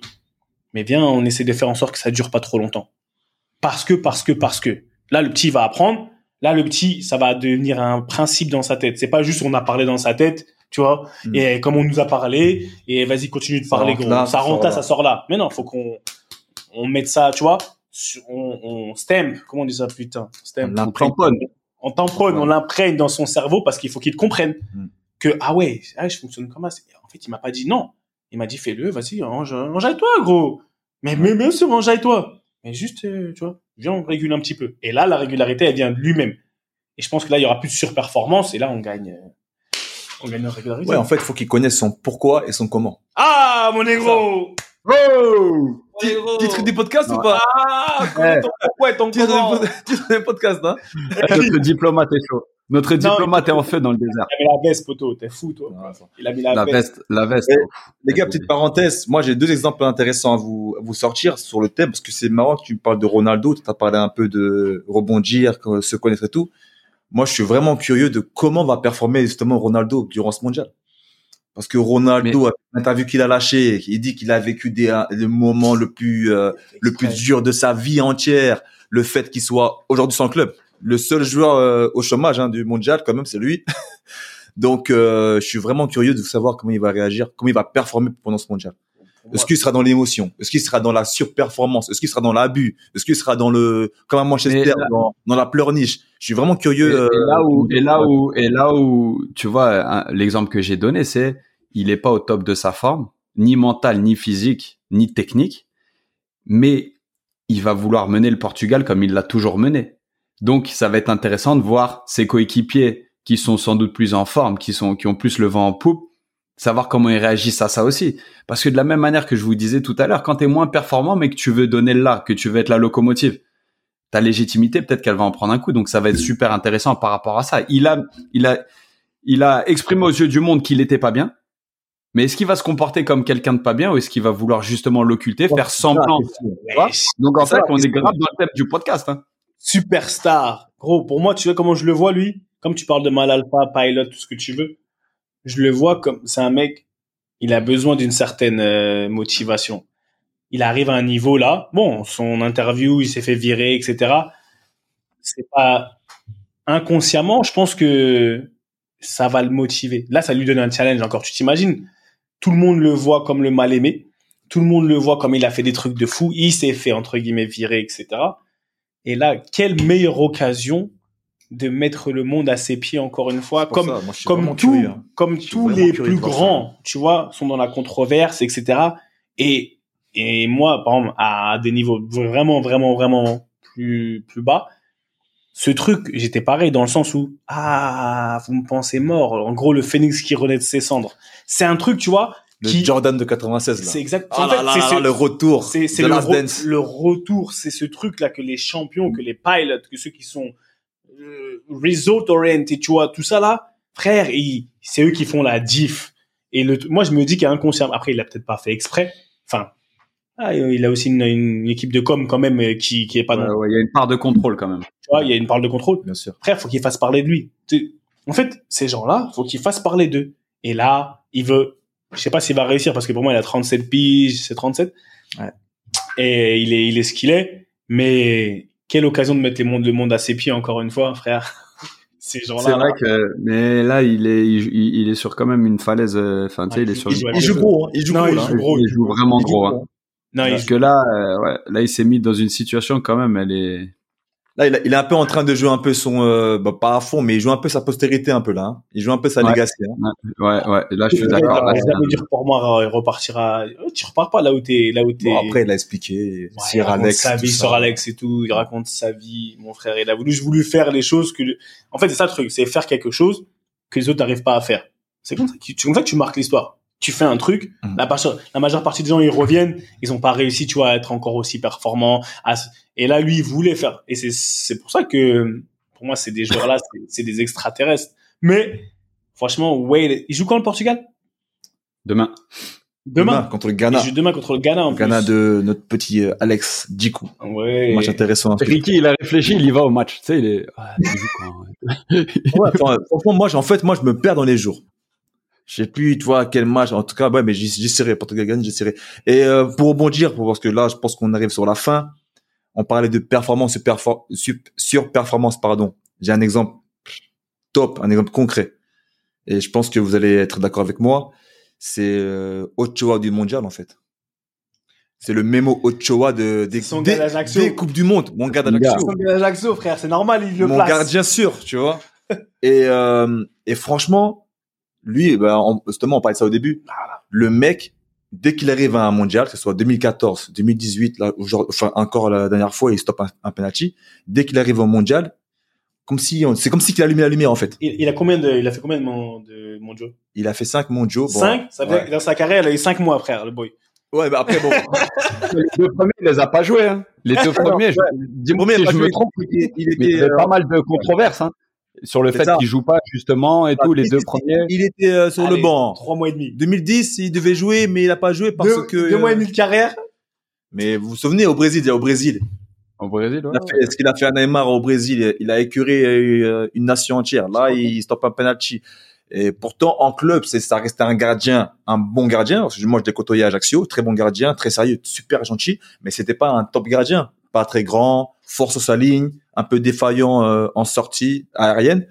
mais bien on essaie de faire en sorte que ça dure pas trop longtemps, parce que parce que parce que. Là le petit va apprendre, là le petit ça va devenir un principe dans sa tête, c'est pas juste on a parlé dans sa tête, tu vois, hmm. et comme on nous a parlé, et vas-y continue de parler, gros, ça rentre là, ça sort là, mais non, faut qu'on on mette ça, tu vois, on, on stamp, comment on dit ça putain, stamp, on on tamponne, on l'imprègne dans son cerveau parce qu'il faut qu'il comprenne mm. que ah ouais, ah, je fonctionne comme ça. En fait, il m'a pas dit non. Il m'a dit fais-le, vas-y, range, toi gros. Mais mais bien sûr, toi Mais juste, euh, tu vois, viens, on régule un petit peu. Et là, la régularité, elle vient de lui-même. Et je pense que là, il y aura plus de surperformance et là, on gagne. Euh, on gagne la régularité. Ouais, en fait, il faut qu'il connaisse son pourquoi et son comment. Ah, mon négro Oh Titre du podcast ou pas Ah, ouais, ton titre du podcast, hein Notre diplomate est chaud. Notre diplomate est en feu dans le désert. Il a mis la veste, poteau. T'es fou, toi. Il a mis la, veste. La veste. les gars, petite parenthèse. Moi, j'ai deux exemples intéressants à vous, sortir sur le thème parce que c'est marrant que tu parles de Ronaldo. Tu as parlé un peu de rebondir, se connaître et tout. Moi, je suis vraiment curieux de comment va performer justement Ronaldo durant ce mondial. Parce que Ronaldo, l'interview qu'il a lâché, il dit qu'il a vécu des, le moment le plus, euh, le plus dur de sa vie entière. Le fait qu'il soit aujourd'hui sans club. Le seul joueur euh, au chômage hein, du mondial, quand même, c'est lui. Donc, euh, je suis vraiment curieux de savoir comment il va réagir, comment il va performer pendant ce mondial. Est-ce qu'il sera dans l'émotion? Est-ce qu'il sera dans la surperformance? Est-ce qu'il sera dans l'abus? Est-ce qu'il sera dans le comme à Manchester dans, dans, la pleurniche? Je suis vraiment curieux. Et, là où et là où et là où tu vois l'exemple que j'ai donné, c'est il n'est pas au top de sa forme, ni mental, ni physique, ni technique, mais il va vouloir mener le Portugal comme il l'a toujours mené. Donc, ça va être intéressant de voir ses coéquipiers qui sont sans doute plus en forme, qui sont, qui ont plus le vent en poupe, savoir comment ils réagissent à ça aussi. Parce que de la même manière que je vous disais tout à l'heure, quand tu es moins performant, mais que tu veux donner le là, que tu veux être la locomotive, ta légitimité, peut-être qu'elle va en prendre un coup. Donc, ça va être super intéressant par rapport à ça. Il a, il a, il a exprimé aux yeux du monde qu'il n'était pas bien. Mais est-ce qu'il va se comporter comme quelqu'un de pas bien ou est-ce qu'il va vouloir justement l'occulter, faire semblant Donc en fait, on est grave dans le thème du podcast. Hein. Superstar. Gros, pour moi, tu vois comment je le vois, lui? Comme tu parles de Mal Alpha, Pilot, tout ce que tu veux. Je le vois comme... C'est un mec, il a besoin d'une certaine euh, motivation. Il arrive à un niveau là. Bon, son interview, il s'est fait virer, etc. C'est pas inconsciemment, je pense que ça va le motiver. Là, ça lui donne un challenge encore. Tu t'imagines? Tout le monde le voit comme le mal aimé. Tout le monde le voit comme il a fait des trucs de fou. Il s'est fait, entre guillemets, virer, etc. Et là, quelle meilleure occasion de mettre le monde à ses pieds encore une fois, comme comme tout, hein. comme tous les plus grands, tu vois, sont dans la controverse, etc. Et et moi, par exemple, à des niveaux vraiment, vraiment, vraiment plus plus bas, ce truc, j'étais pareil dans le sens où ah, vous me pensez mort. En gros, le phénix qui renaît de ses cendres. C'est un truc, tu vois. Le Jordan de 96 là. C'est exact. Oh en fait, c'est le retour. C'est le, le retour. C'est ce truc là que les champions, que les pilotes, que ceux qui sont euh, result oriented, tu vois, tout ça là, frère, c'est eux qui font la diff. Et le, moi, je me dis qu'il y a un concert. Après, il a peut-être pas fait exprès. Enfin, ah, il a aussi une, équipe de com quand même euh, qui qui est pas. il y a une part de contrôle quand même. Tu vois, il y a une part de contrôle. Bien sûr. Frère, faut qu'il fasse parler de lui. En fait, ces gens-là, faut qu'ils fassent parler d'eux. Et là, il veut. Je sais pas s'il va réussir parce que pour moi, il a 37 piges, c'est 37. Ouais. Et il est, il est ce qu'il est. Mais quelle occasion de mettre les mondes, le monde à ses pieds encore une fois, frère. Ces gens-là. C'est vrai que, mais là, il est, il, est sur quand même une falaise. Euh, enfin, tu sais, il est sur. Il, joue gros. Hein. Il joue gros. Il, joue Il, joue vraiment gros. Hein. Non, Parce que là, euh, ouais, là, il s'est mis dans une situation quand même. Elle est. Là, il, il, est un peu en train de jouer un peu son, euh, bah, pas à fond, mais il joue un peu sa postérité un peu là. Hein. Il joue un peu sa ouais. legacy. Hein. Ouais, ouais. Là, je suis d'accord. Ça veut dire pour moi, il repartira. Tu repars pas là où t'es, là où t'es. Bon, après, il a expliqué. Ouais, sur Alex. Sa vie sur Alex et tout. Il raconte sa vie, mon frère. Il a voulu, voulu faire les choses que. En fait, c'est ça le truc, c'est faire quelque chose que les autres n'arrivent pas à faire. C'est comme ça que comme ça que tu marques l'histoire tu fais un truc, mmh. la, la, majeure partie des gens ils reviennent, ils ont pas réussi, tu vois, à être encore aussi performants. et là, lui, il voulait faire. Et c'est pour ça que pour moi, c'est des joueurs là, c'est des extraterrestres. Mais franchement, Wade, il joue quand le Portugal? Demain. Demain. contre le Ghana. Demain contre le Ghana. En Ghana de notre petit euh, Alex Djikou. Ouais. Match intéressant. Ricky, il a réfléchi, il y va au match. Tu sais, il est. ouais, franchement, moi, en fait, moi, je me perds dans les jours je sais plus, tu vois, quel match. En tout cas, ouais, mais j'y serai. Portugal gagne, j'y serai. Et euh, pour rebondir, parce que là, je pense qu'on arrive sur la fin. On parlait de performance sur, performance, pardon. J'ai un exemple top, un exemple concret. Et je pense que vous allez être d'accord avec moi. C'est euh, Ochoa du mondial, en fait. C'est le mémo Ochoa de, des, des, des, Coupes du Monde. Mon gars d'Ajaccio. Son gars d'Ajaccio, frère. C'est normal, il le Mon gardien sûr, tu vois. et, euh, et franchement, lui, eh ben, justement, on parlait de ça au début. Le mec, dès qu'il arrive à un mondial, que ce soit 2014, 2018, là, enfin encore la dernière fois, il stoppe un, penalty. Dès qu'il arrive au mondial, comme si c'est comme si qu'il allumait la lumière en fait. Il, a combien de, il a fait combien de, mondiaux? Il a fait cinq mondiaux. cinq? Ça fait dans sa carrière, il a eu cinq mois, frère, le boy. Ouais, bah après bon. les deux premiers, il les a pas joués. Hein. Les deux premiers, je, dis-moi si je me trompe, il, était, il y avait pas mal de controverses. Hein sur le fait qu'il joue pas justement et tout les deux premiers. Il était euh, sur le banc. Trois mois et demi. 2010, il devait jouer, mais il a pas joué parce que. Deux mois et demi de carrière. Mais vous vous souvenez au Brésil, il y a au Brésil. Au Brésil, ouais. Est-ce qu'il a fait un Neymar au Brésil? Il a écuré euh, une nation entière. Là, il stoppe un penalty. Et pourtant, en club, c'est ça restait un gardien, un bon gardien. Parce que moi, je l'ai côtoyé à Ajaccio, très bon gardien, très sérieux, super gentil, mais c'était pas un top gardien, pas très grand, force sa ligne, un peu défaillant euh, en sortie aérienne.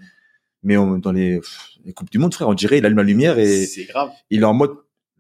Mais dans les, les, Coupes du Monde, frère, on dirait il allume la lumière et grave. il est en mode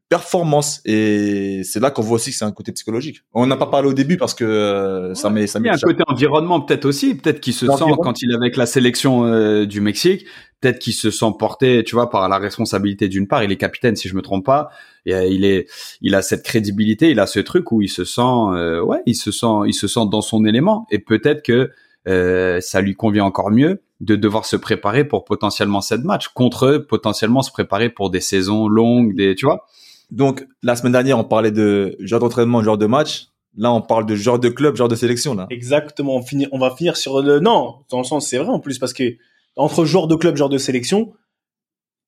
performance. Et c'est là qu'on voit aussi que c'est un côté psychologique. On n'a pas parlé au début parce que euh, ça met ça met. Il y a un côté environnement peut-être aussi, peut-être qu'il se sent quand il est avec la sélection euh, du Mexique, peut-être qu'il se sent porté, tu vois, par la responsabilité d'une part. Il est capitaine si je me trompe pas. Et il est, il a cette crédibilité, il a ce truc où il se sent, ouais, il se sent, il se sent dans son élément. Et peut-être que euh, ça lui convient encore mieux de devoir se préparer pour potentiellement cette match contre potentiellement se préparer pour des saisons longues, des, tu vois. Donc la semaine dernière, on parlait de genre d'entraînement, genre de match. Là, on parle de genre de club, genre de sélection là. Exactement. On, finit, on va finir sur le non, dans le sens c'est vrai en plus parce que entre genre de club, genre de sélection,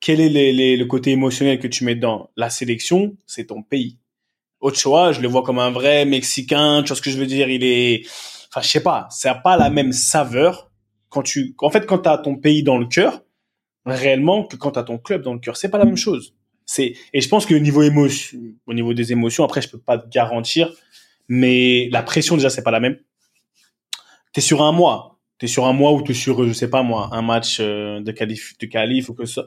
quel est les, le côté émotionnel que tu mets dans la sélection C'est ton pays. Ochoa, je le vois comme un vrai Mexicain. Tu vois ce que je veux dire? Il est enfin je sais pas, ça n'a pas la même saveur quand tu, en fait, quand t'as ton pays dans le cœur, réellement, que quand t'as ton club dans le cœur, c'est pas la même chose. C'est, et je pense que au niveau niveau des émotions, après, je peux pas te garantir, mais la pression, déjà, c'est pas la même. T'es sur un mois. T'es sur un mois ou t'es sur, je sais pas moi, un match euh, de qualif, de qualif ou que ça.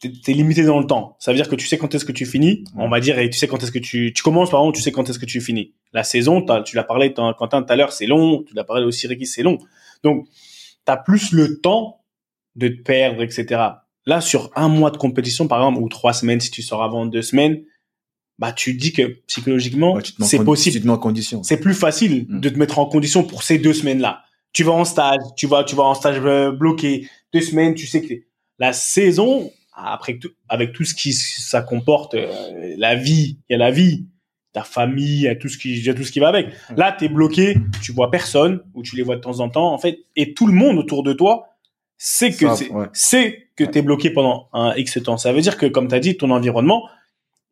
T'es limité dans le temps. Ça veut dire que tu sais quand est-ce que tu finis, on va dire, et tu sais quand est-ce que tu, tu commences, par exemple, tu sais quand est-ce que tu finis. La saison, tu l'as parlé, Quentin, tout à l'heure, c'est long, tu l'as parlé aussi, Ricky, c'est long. Donc, tu as plus le temps de te perdre, etc. Là, sur un mois de compétition, par exemple, ou trois semaines, si tu sors avant deux semaines, bah, tu dis que psychologiquement, c'est possible. Tu te mets en condition. C'est plus facile mm. de te mettre en condition pour ces deux semaines-là. Tu vas en stage, tu vas, tu vas en stage euh, bloqué. Deux semaines, tu sais que la saison, après tout, avec tout ce qui ça comporte, euh, la vie, il y a la vie, ta famille, il y a tout ce qui, il y a tout ce qui va avec. Mm. Là, t'es bloqué, tu vois personne ou tu les vois de temps en temps, en fait, et tout le monde autour de toi sait que c'est, que t'es bloqué pendant un X temps. Ça veut dire que, comme t'as dit, ton environnement,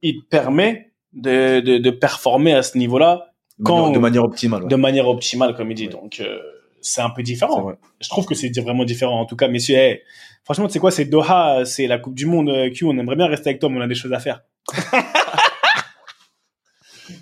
il te permet de, de, de performer à ce niveau-là quand de manière optimale. De manière optimale, comme il dit. Donc euh, c'est un peu différent. Je trouve que c'est vraiment différent. En tout cas, messieurs, franchement, tu sais quoi, c'est Doha, c'est la Coupe du Monde. Euh, Q, on aimerait bien rester avec toi, mais on a des choses à faire.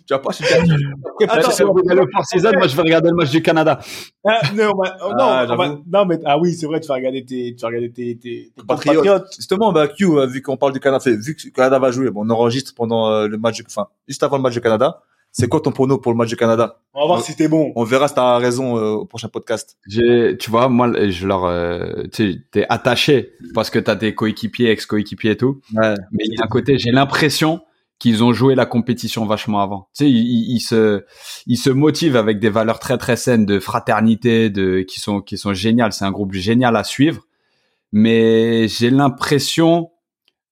Tu vas pas chez Attends, le moi je vais regarder le match du Canada. Ah, non, oh, ah, non, mais ah oui, c'est vrai, tu vas regarder tes, tu vas regarder tes, tes, compatriotes. Justement, bah, Q, euh, vu qu'on parle du Canada, vu que le Canada va jouer, bon, on enregistre pendant euh, le match, enfin, juste avant le match du Canada. C'est quoi ton prono pour le match du Canada On va voir si t'es bon. On verra si t'as raison euh, au prochain podcast. J'ai, tu vois, moi, je leur, euh, tu t'es attaché parce que t'as des coéquipiers, ex-coéquipiers et tout. Ouais. Mais d'un côté, j'ai l'impression qu'ils ont joué la compétition vachement avant. Tu sais, ils, ils, se ils se motivent avec des valeurs très très saines de fraternité, de qui sont qui sont géniales. C'est un groupe génial à suivre. Mais j'ai l'impression,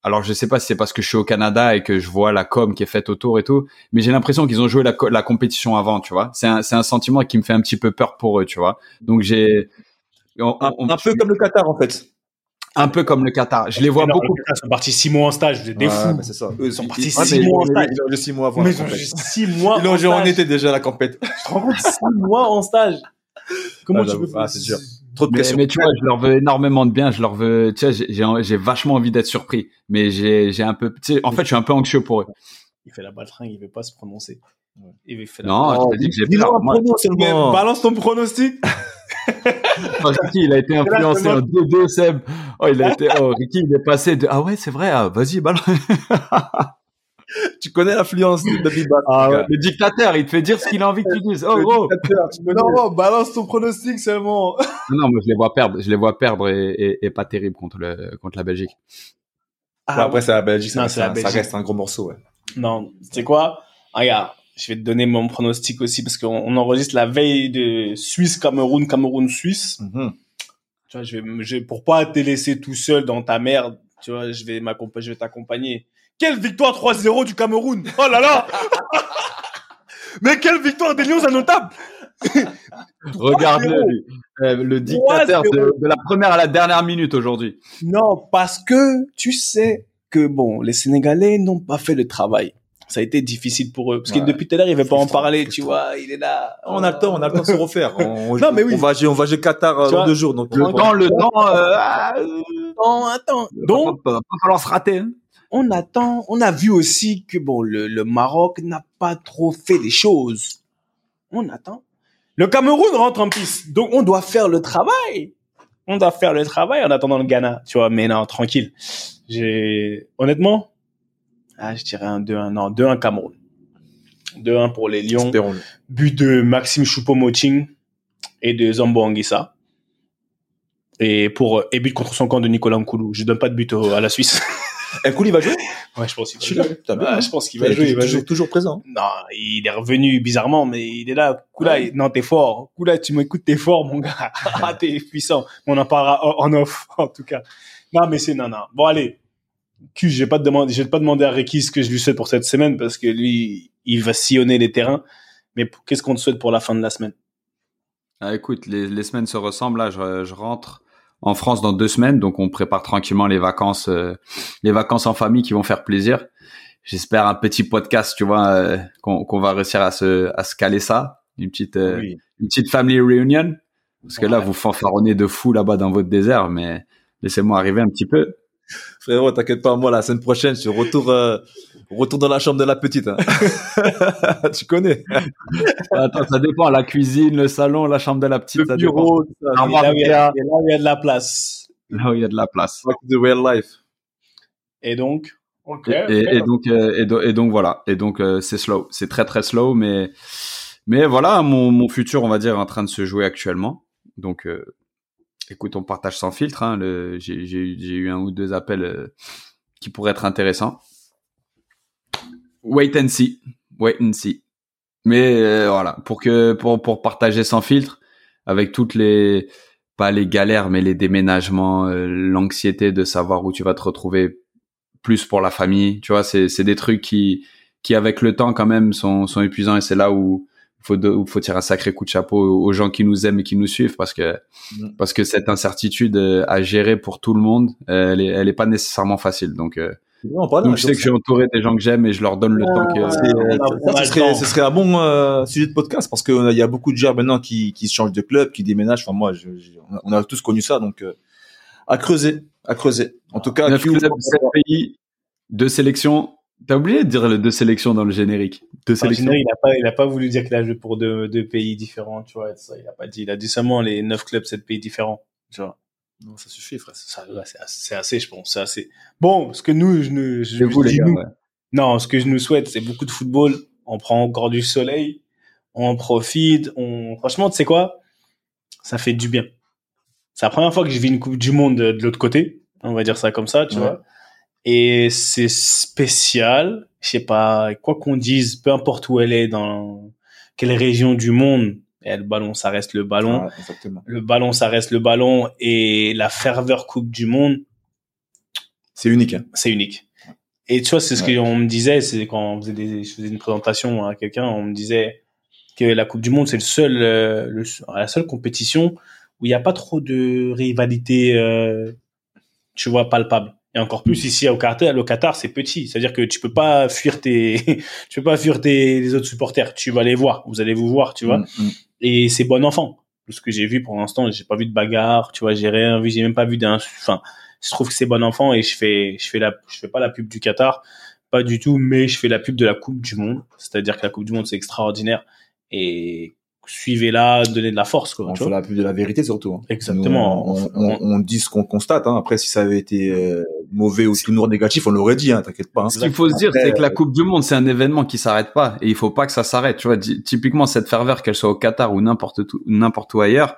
alors je sais pas si c'est parce que je suis au Canada et que je vois la com qui est faite autour et tout, mais j'ai l'impression qu'ils ont joué la, la compétition avant, tu vois. C'est un c'est un sentiment qui me fait un petit peu peur pour eux, tu vois. Donc j'ai un peu comme le Qatar en fait un peu comme le Qatar. Je les vois beaucoup. Ils sont partis six mois en stage, vous êtes des fous. c'est ça. ils sont partis six mois en stage. Ils ont six mois avant. Mais ils ont six mois. Ils ont joué en été déjà la compète. Tu te rends compte six mois en stage. Comment tu peux ah, c'est sûr. Trop de mais, mais, tu vois, je leur veux énormément de bien. Je leur veux. Tu sais, j'ai vachement envie d'être surpris, mais j'ai un peu. Tu sais, en fait, je suis un peu anxieux pour eux. Il fait la baltringue, il veut pas se prononcer. Il fait la non, je te dis que j'ai peur. Balance ton pronostic. Ricky, il a été influencé en 2-2, Seb. Oh, il a été, oh, Ricky, il est passé de, ah ouais, c'est vrai, ah, vas-y, balance. tu connais l'influence de Baby ah, ouais. Le dictateur, il te fait dire ce qu'il a envie que tu dises. Oh, oh. Non, balance ton pronostic seulement. non, mais je les vois perdre, je les vois perdre et, et, pas terrible contre le, contre la Belgique. Ah, après, c'est la Belgique, ça, ça, reste un gros morceau, ouais. Non, c'est quoi? Regarde, je vais te donner mon pronostic aussi parce qu'on enregistre la veille de Suisse-Cameroun, Cameroun-Suisse. Mhm. Tu vois, je vais, je, pour pas te laisser tout seul dans ta merde, tu vois, je vais m'accompagner, je vais t'accompagner. Quelle victoire 3-0 du Cameroun! Oh là là! Mais quelle victoire des Lions à notable! Regarde le, euh, le dictateur de, de, la première à la dernière minute aujourd'hui. Non, parce que tu sais que bon, les Sénégalais n'ont pas fait le travail. Ça a été difficile pour eux. Parce que depuis tout à l'heure il veut pas en parler tu vois il est là. On a le temps on a le temps de se refaire. On, non mais oui. on va on va jouer Qatar euh, dans deux jours donc le temps le temps euh, ah, non attends. Donc va pas falloir se rater hein. On attend on a vu aussi que bon le, le Maroc n'a pas trop fait des choses on attend le Cameroun rentre en piste donc on doit faire le travail on doit faire le travail en attendant le Ghana tu vois mais non tranquille j'ai honnêtement ah, je dirais un 2-1. Non, 2-1 Cameroun. 2-1 pour les Lions. But de Maxime Choupo-Moting et de Zambo Anguissa. Et pour et but contre son camp de Nicolas Nkoulou. Je donne pas de but à la Suisse. Nkoulou il va jouer? Ouais, je pense qu'il va jouer. Ah, je pense qu'il va jouer. Il va toujours, toujours présent. Non, il est revenu bizarrement, mais il est là. Koula, non, t'es fort. Koula, tu m'écoutes, t'es fort, mon gars. Ah, t'es puissant. On en parlera en off, en tout cas. Non, mais c'est non, non. Bon, allez. Q, j'ai pas demandé, j'ai pas demandé à Ricky ce que je lui souhaite pour cette semaine parce que lui, il va sillonner les terrains. Mais qu'est-ce qu'on te souhaite pour la fin de la semaine? Ah, Écoute, les, semaines se ressemblent. Là, je, rentre en France dans deux semaines, donc on prépare tranquillement les vacances, euh, les vacances en famille qui vont faire plaisir. J'espère un petit podcast, tu vois, euh, qu'on va réussir à se, à se caler ça, une petite, euh, une petite family reunion, parce que là, vous fanfaronnez de fou là-bas dans votre désert, mais laissez-moi arriver un petit peu. Frérot, t'inquiète pas, moi, la semaine prochaine, je retourne, euh, retour dans la chambre de la petite. Hein. tu connais. Attends, ça dépend. La cuisine, le salon, la chambre de la petite. Le bureau, ça, là, où il y a, là où il y a de la place. Là où il y a de la place. the real life. Et donc, et, donc, et, donc voilà. Et donc c'est slow, c'est très très slow, mais mais voilà, mon, mon futur, on va dire, est en train de se jouer actuellement. Donc écoute, on partage sans filtre. Hein, j'ai eu un ou deux appels euh, qui pourraient être intéressants. Wait and see. Wait and see. Mais euh, voilà, pour que pour pour partager sans filtre, avec toutes les pas les galères, mais les déménagements, euh, l'anxiété de savoir où tu vas te retrouver plus pour la famille. Tu vois, c'est des trucs qui qui avec le temps quand même sont sont épuisants et c'est là où faut faut tirer un sacré coup de chapeau aux gens qui nous aiment et qui nous suivent parce que parce que cette incertitude euh, à gérer pour tout le monde elle est elle est pas nécessairement facile. Donc euh, donc je sais que je suis entouré des gens que j'aime et je leur donne le temps que ça, ce, serait, ce serait un bon euh, sujet de podcast parce qu'il y a beaucoup de gens maintenant qui qui changent de club qui déménagent. Enfin moi je, on a tous connu ça donc à creuser à creuser. En tout cas 9 pays deux sélections T'as oublié de dire les deux sélections dans le générique. Deux sélections. il a pas, il a pas voulu dire qu'il a joué pour deux, deux pays différents, tu vois. Ça, il a pas dit. Il a dit seulement les neuf clubs, sept pays différents, tu vois. Non, ça suffit, frère. c'est assez, je pense. C'est assez. Bon, ce que nous, je, ne, je, vous, les gars, Non, ce que je nous souhaite, c'est beaucoup de football. On prend encore du soleil. On profite. On, franchement, tu sais quoi? Ça fait du bien. C'est la première fois que je vis une Coupe du Monde de, l'autre côté. On va dire ça comme ça, tu vois. Et c'est spécial. Je sais pas, quoi qu'on dise, peu importe où elle est, dans quelle région du monde, et le ballon, ça reste le ballon. Ah, le ballon, ça reste le ballon. Et la ferveur Coupe du Monde. C'est unique. Hein. C'est unique. Et tu vois, c'est ce qu'on me disait, c'est quand on faisait des, je faisais une présentation à quelqu'un, on me disait que la Coupe du Monde, c'est le seul, euh, le, la seule compétition où il n'y a pas trop de rivalité, euh, tu vois, palpable. Et encore plus ici au Qatar, le Qatar c'est petit, c'est-à-dire que tu peux pas fuir tes, tu peux pas fuir tes les autres supporters. Tu vas les voir, vous allez vous voir, tu vois. Mm, mm. Et c'est bon enfant. Ce que j'ai vu pour l'instant, j'ai pas vu de bagarre, tu vois, j'ai rien vu, j'ai même pas vu d'un, enfin, je trouve que c'est bon enfant et je fais, je fais la, je fais pas la pub du Qatar, pas du tout, mais je fais la pub de la Coupe du Monde. C'est-à-dire que la Coupe du Monde c'est extraordinaire et suivez-la, donnez de la force. Quoi, on fait la pub de la vérité surtout. Hein. Exactement. on, on, on, dit ce qu'on constate. Hein. Après, si ça avait été euh, mauvais ou tout noir négatif, on l'aurait dit. Hein, T'inquiète pas. Hein. Ce qu'il faut se dire, c'est que la Coupe du Monde, c'est un événement qui s'arrête pas, et il faut pas que ça s'arrête. Tu vois, typiquement cette ferveur, qu'elle soit au Qatar ou n'importe n'importe où ailleurs,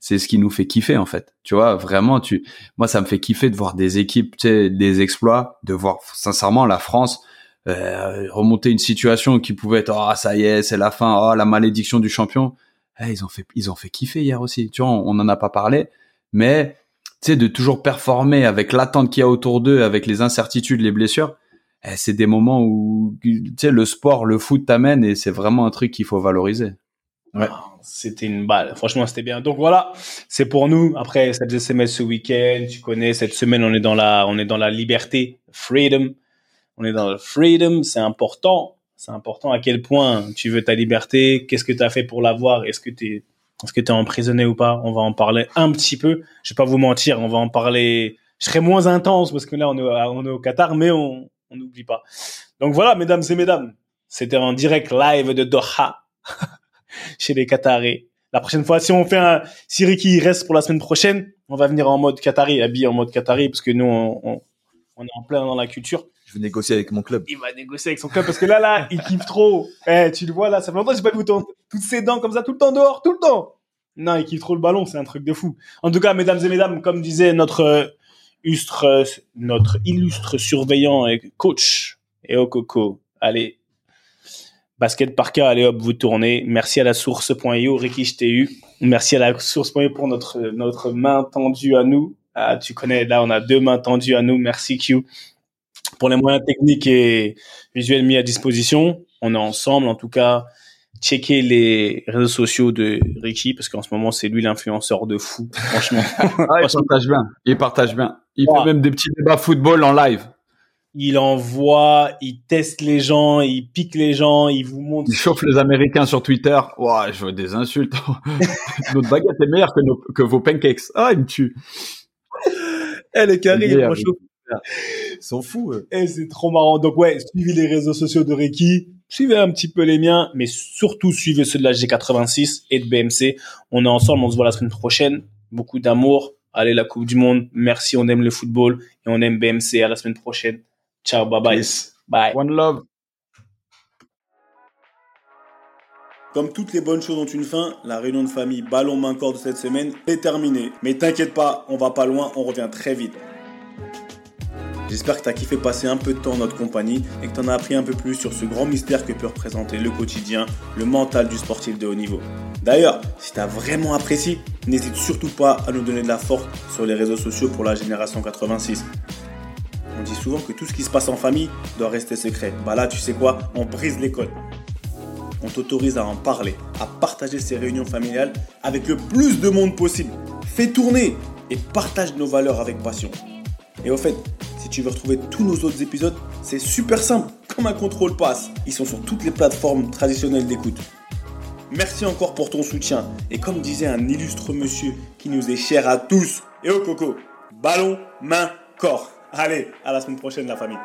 c'est ce qui nous fait kiffer en fait. Tu vois, vraiment, tu, moi, ça me fait kiffer de voir des équipes, tu sais, des exploits, de voir sincèrement la France. Euh, remonter une situation qui pouvait être ah ça y est c'est la fin ah la malédiction du champion eh, ils ont fait ils ont fait kiffer hier aussi. Tu vois, on n'en a pas parlé, mais tu sais de toujours performer avec l'attente qu'il y a autour d'eux, avec les incertitudes, les blessures. Eh, c'est des moments où tu sais le sport, le foot t'amène et c'est vraiment un truc qu'il faut valoriser. Ouais. Ah, c'était une balle. Franchement, c'était bien. Donc voilà, c'est pour nous. Après cette SMS ce week-end, tu connais, cette semaine, on est dans la, on est dans la liberté, freedom. On est dans le freedom, c'est important. C'est important à quel point tu veux ta liberté, qu'est-ce que tu as fait pour l'avoir, est-ce que tu es est-ce que es emprisonné ou pas On va en parler un petit peu. Je vais pas vous mentir, on va en parler. Je serai moins intense parce que là on est, on est au Qatar, mais on n'oublie pas. Donc voilà, mesdames et mesdames, c'était en direct live de Doha chez les Qataris. La prochaine fois, si on fait un, si Ricky reste pour la semaine prochaine, on va venir en mode Qatari, habillé en mode Qatari, parce que nous on, on est en plein dans la culture je vais négocier avec mon club. Il va négocier avec son club parce que là, là, il kiffe trop. Eh, tu le vois là, ça fait longtemps que j'ai pas vu toutes ses dents comme ça tout le temps dehors, tout le temps. Non, il kiffe trop le ballon, c'est un truc de fou. En tout cas, mesdames et mesdames, comme disait notre euh, illustre, notre illustre surveillant et coach, et Coco, allez, basket par cas, allez hop, vous tournez. Merci à la source.io, Ricky, je t'ai eu. Merci à la source.io pour notre, notre main tendue à nous. Ah, tu connais, là, on a deux mains tendues à nous. Merci Q pour les moyens techniques et visuels mis à disposition. On est ensemble, en tout cas. Checker les réseaux sociaux de Ricky parce qu'en ce moment c'est lui l'influenceur de fou, franchement. ah, il partage bien. Il partage bien. Il fait même des petits débats football en live. Il envoie, il teste les gens, il pique les gens, il vous montre. Il chauffe les Américains sur Twitter. Ouais, je vois des insultes. Notre baguette est meilleure que, que vos pancakes. Ah, il me tue. Elle est carrée, il Ils sont fous. Et eh, c'est trop marrant. Donc ouais, suivez les réseaux sociaux de Ricky, suivez un petit peu les miens, mais surtout suivez ceux de la G86 et de BMC. On est ensemble, on se voit la semaine prochaine. Beaucoup d'amour. Allez, la Coupe du Monde. Merci, on aime le football et on aime BMC. À la semaine prochaine. Ciao, bye bye. Bye. One love. Comme toutes les bonnes choses ont une fin, la réunion de famille ballon main corps de cette semaine est terminée. Mais t'inquiète pas, on va pas loin, on revient très vite. J'espère que tu as kiffé passer un peu de temps en notre compagnie et que tu en as appris un peu plus sur ce grand mystère que peut représenter le quotidien, le mental du sportif de haut niveau. D'ailleurs, si tu as vraiment apprécié, n'hésite surtout pas à nous donner de la force sur les réseaux sociaux pour la génération 86. On dit souvent que tout ce qui se passe en famille doit rester secret. Bah là, tu sais quoi? On brise les codes on t'autorise à en parler, à partager ces réunions familiales avec le plus de monde possible. Fais tourner et partage nos valeurs avec passion. Et au fait, si tu veux retrouver tous nos autres épisodes, c'est super simple, comme un contrôle passe. Ils sont sur toutes les plateformes traditionnelles d'écoute. Merci encore pour ton soutien. Et comme disait un illustre monsieur qui nous est cher à tous, et au coco, ballon, main, corps. Allez, à la semaine prochaine la famille.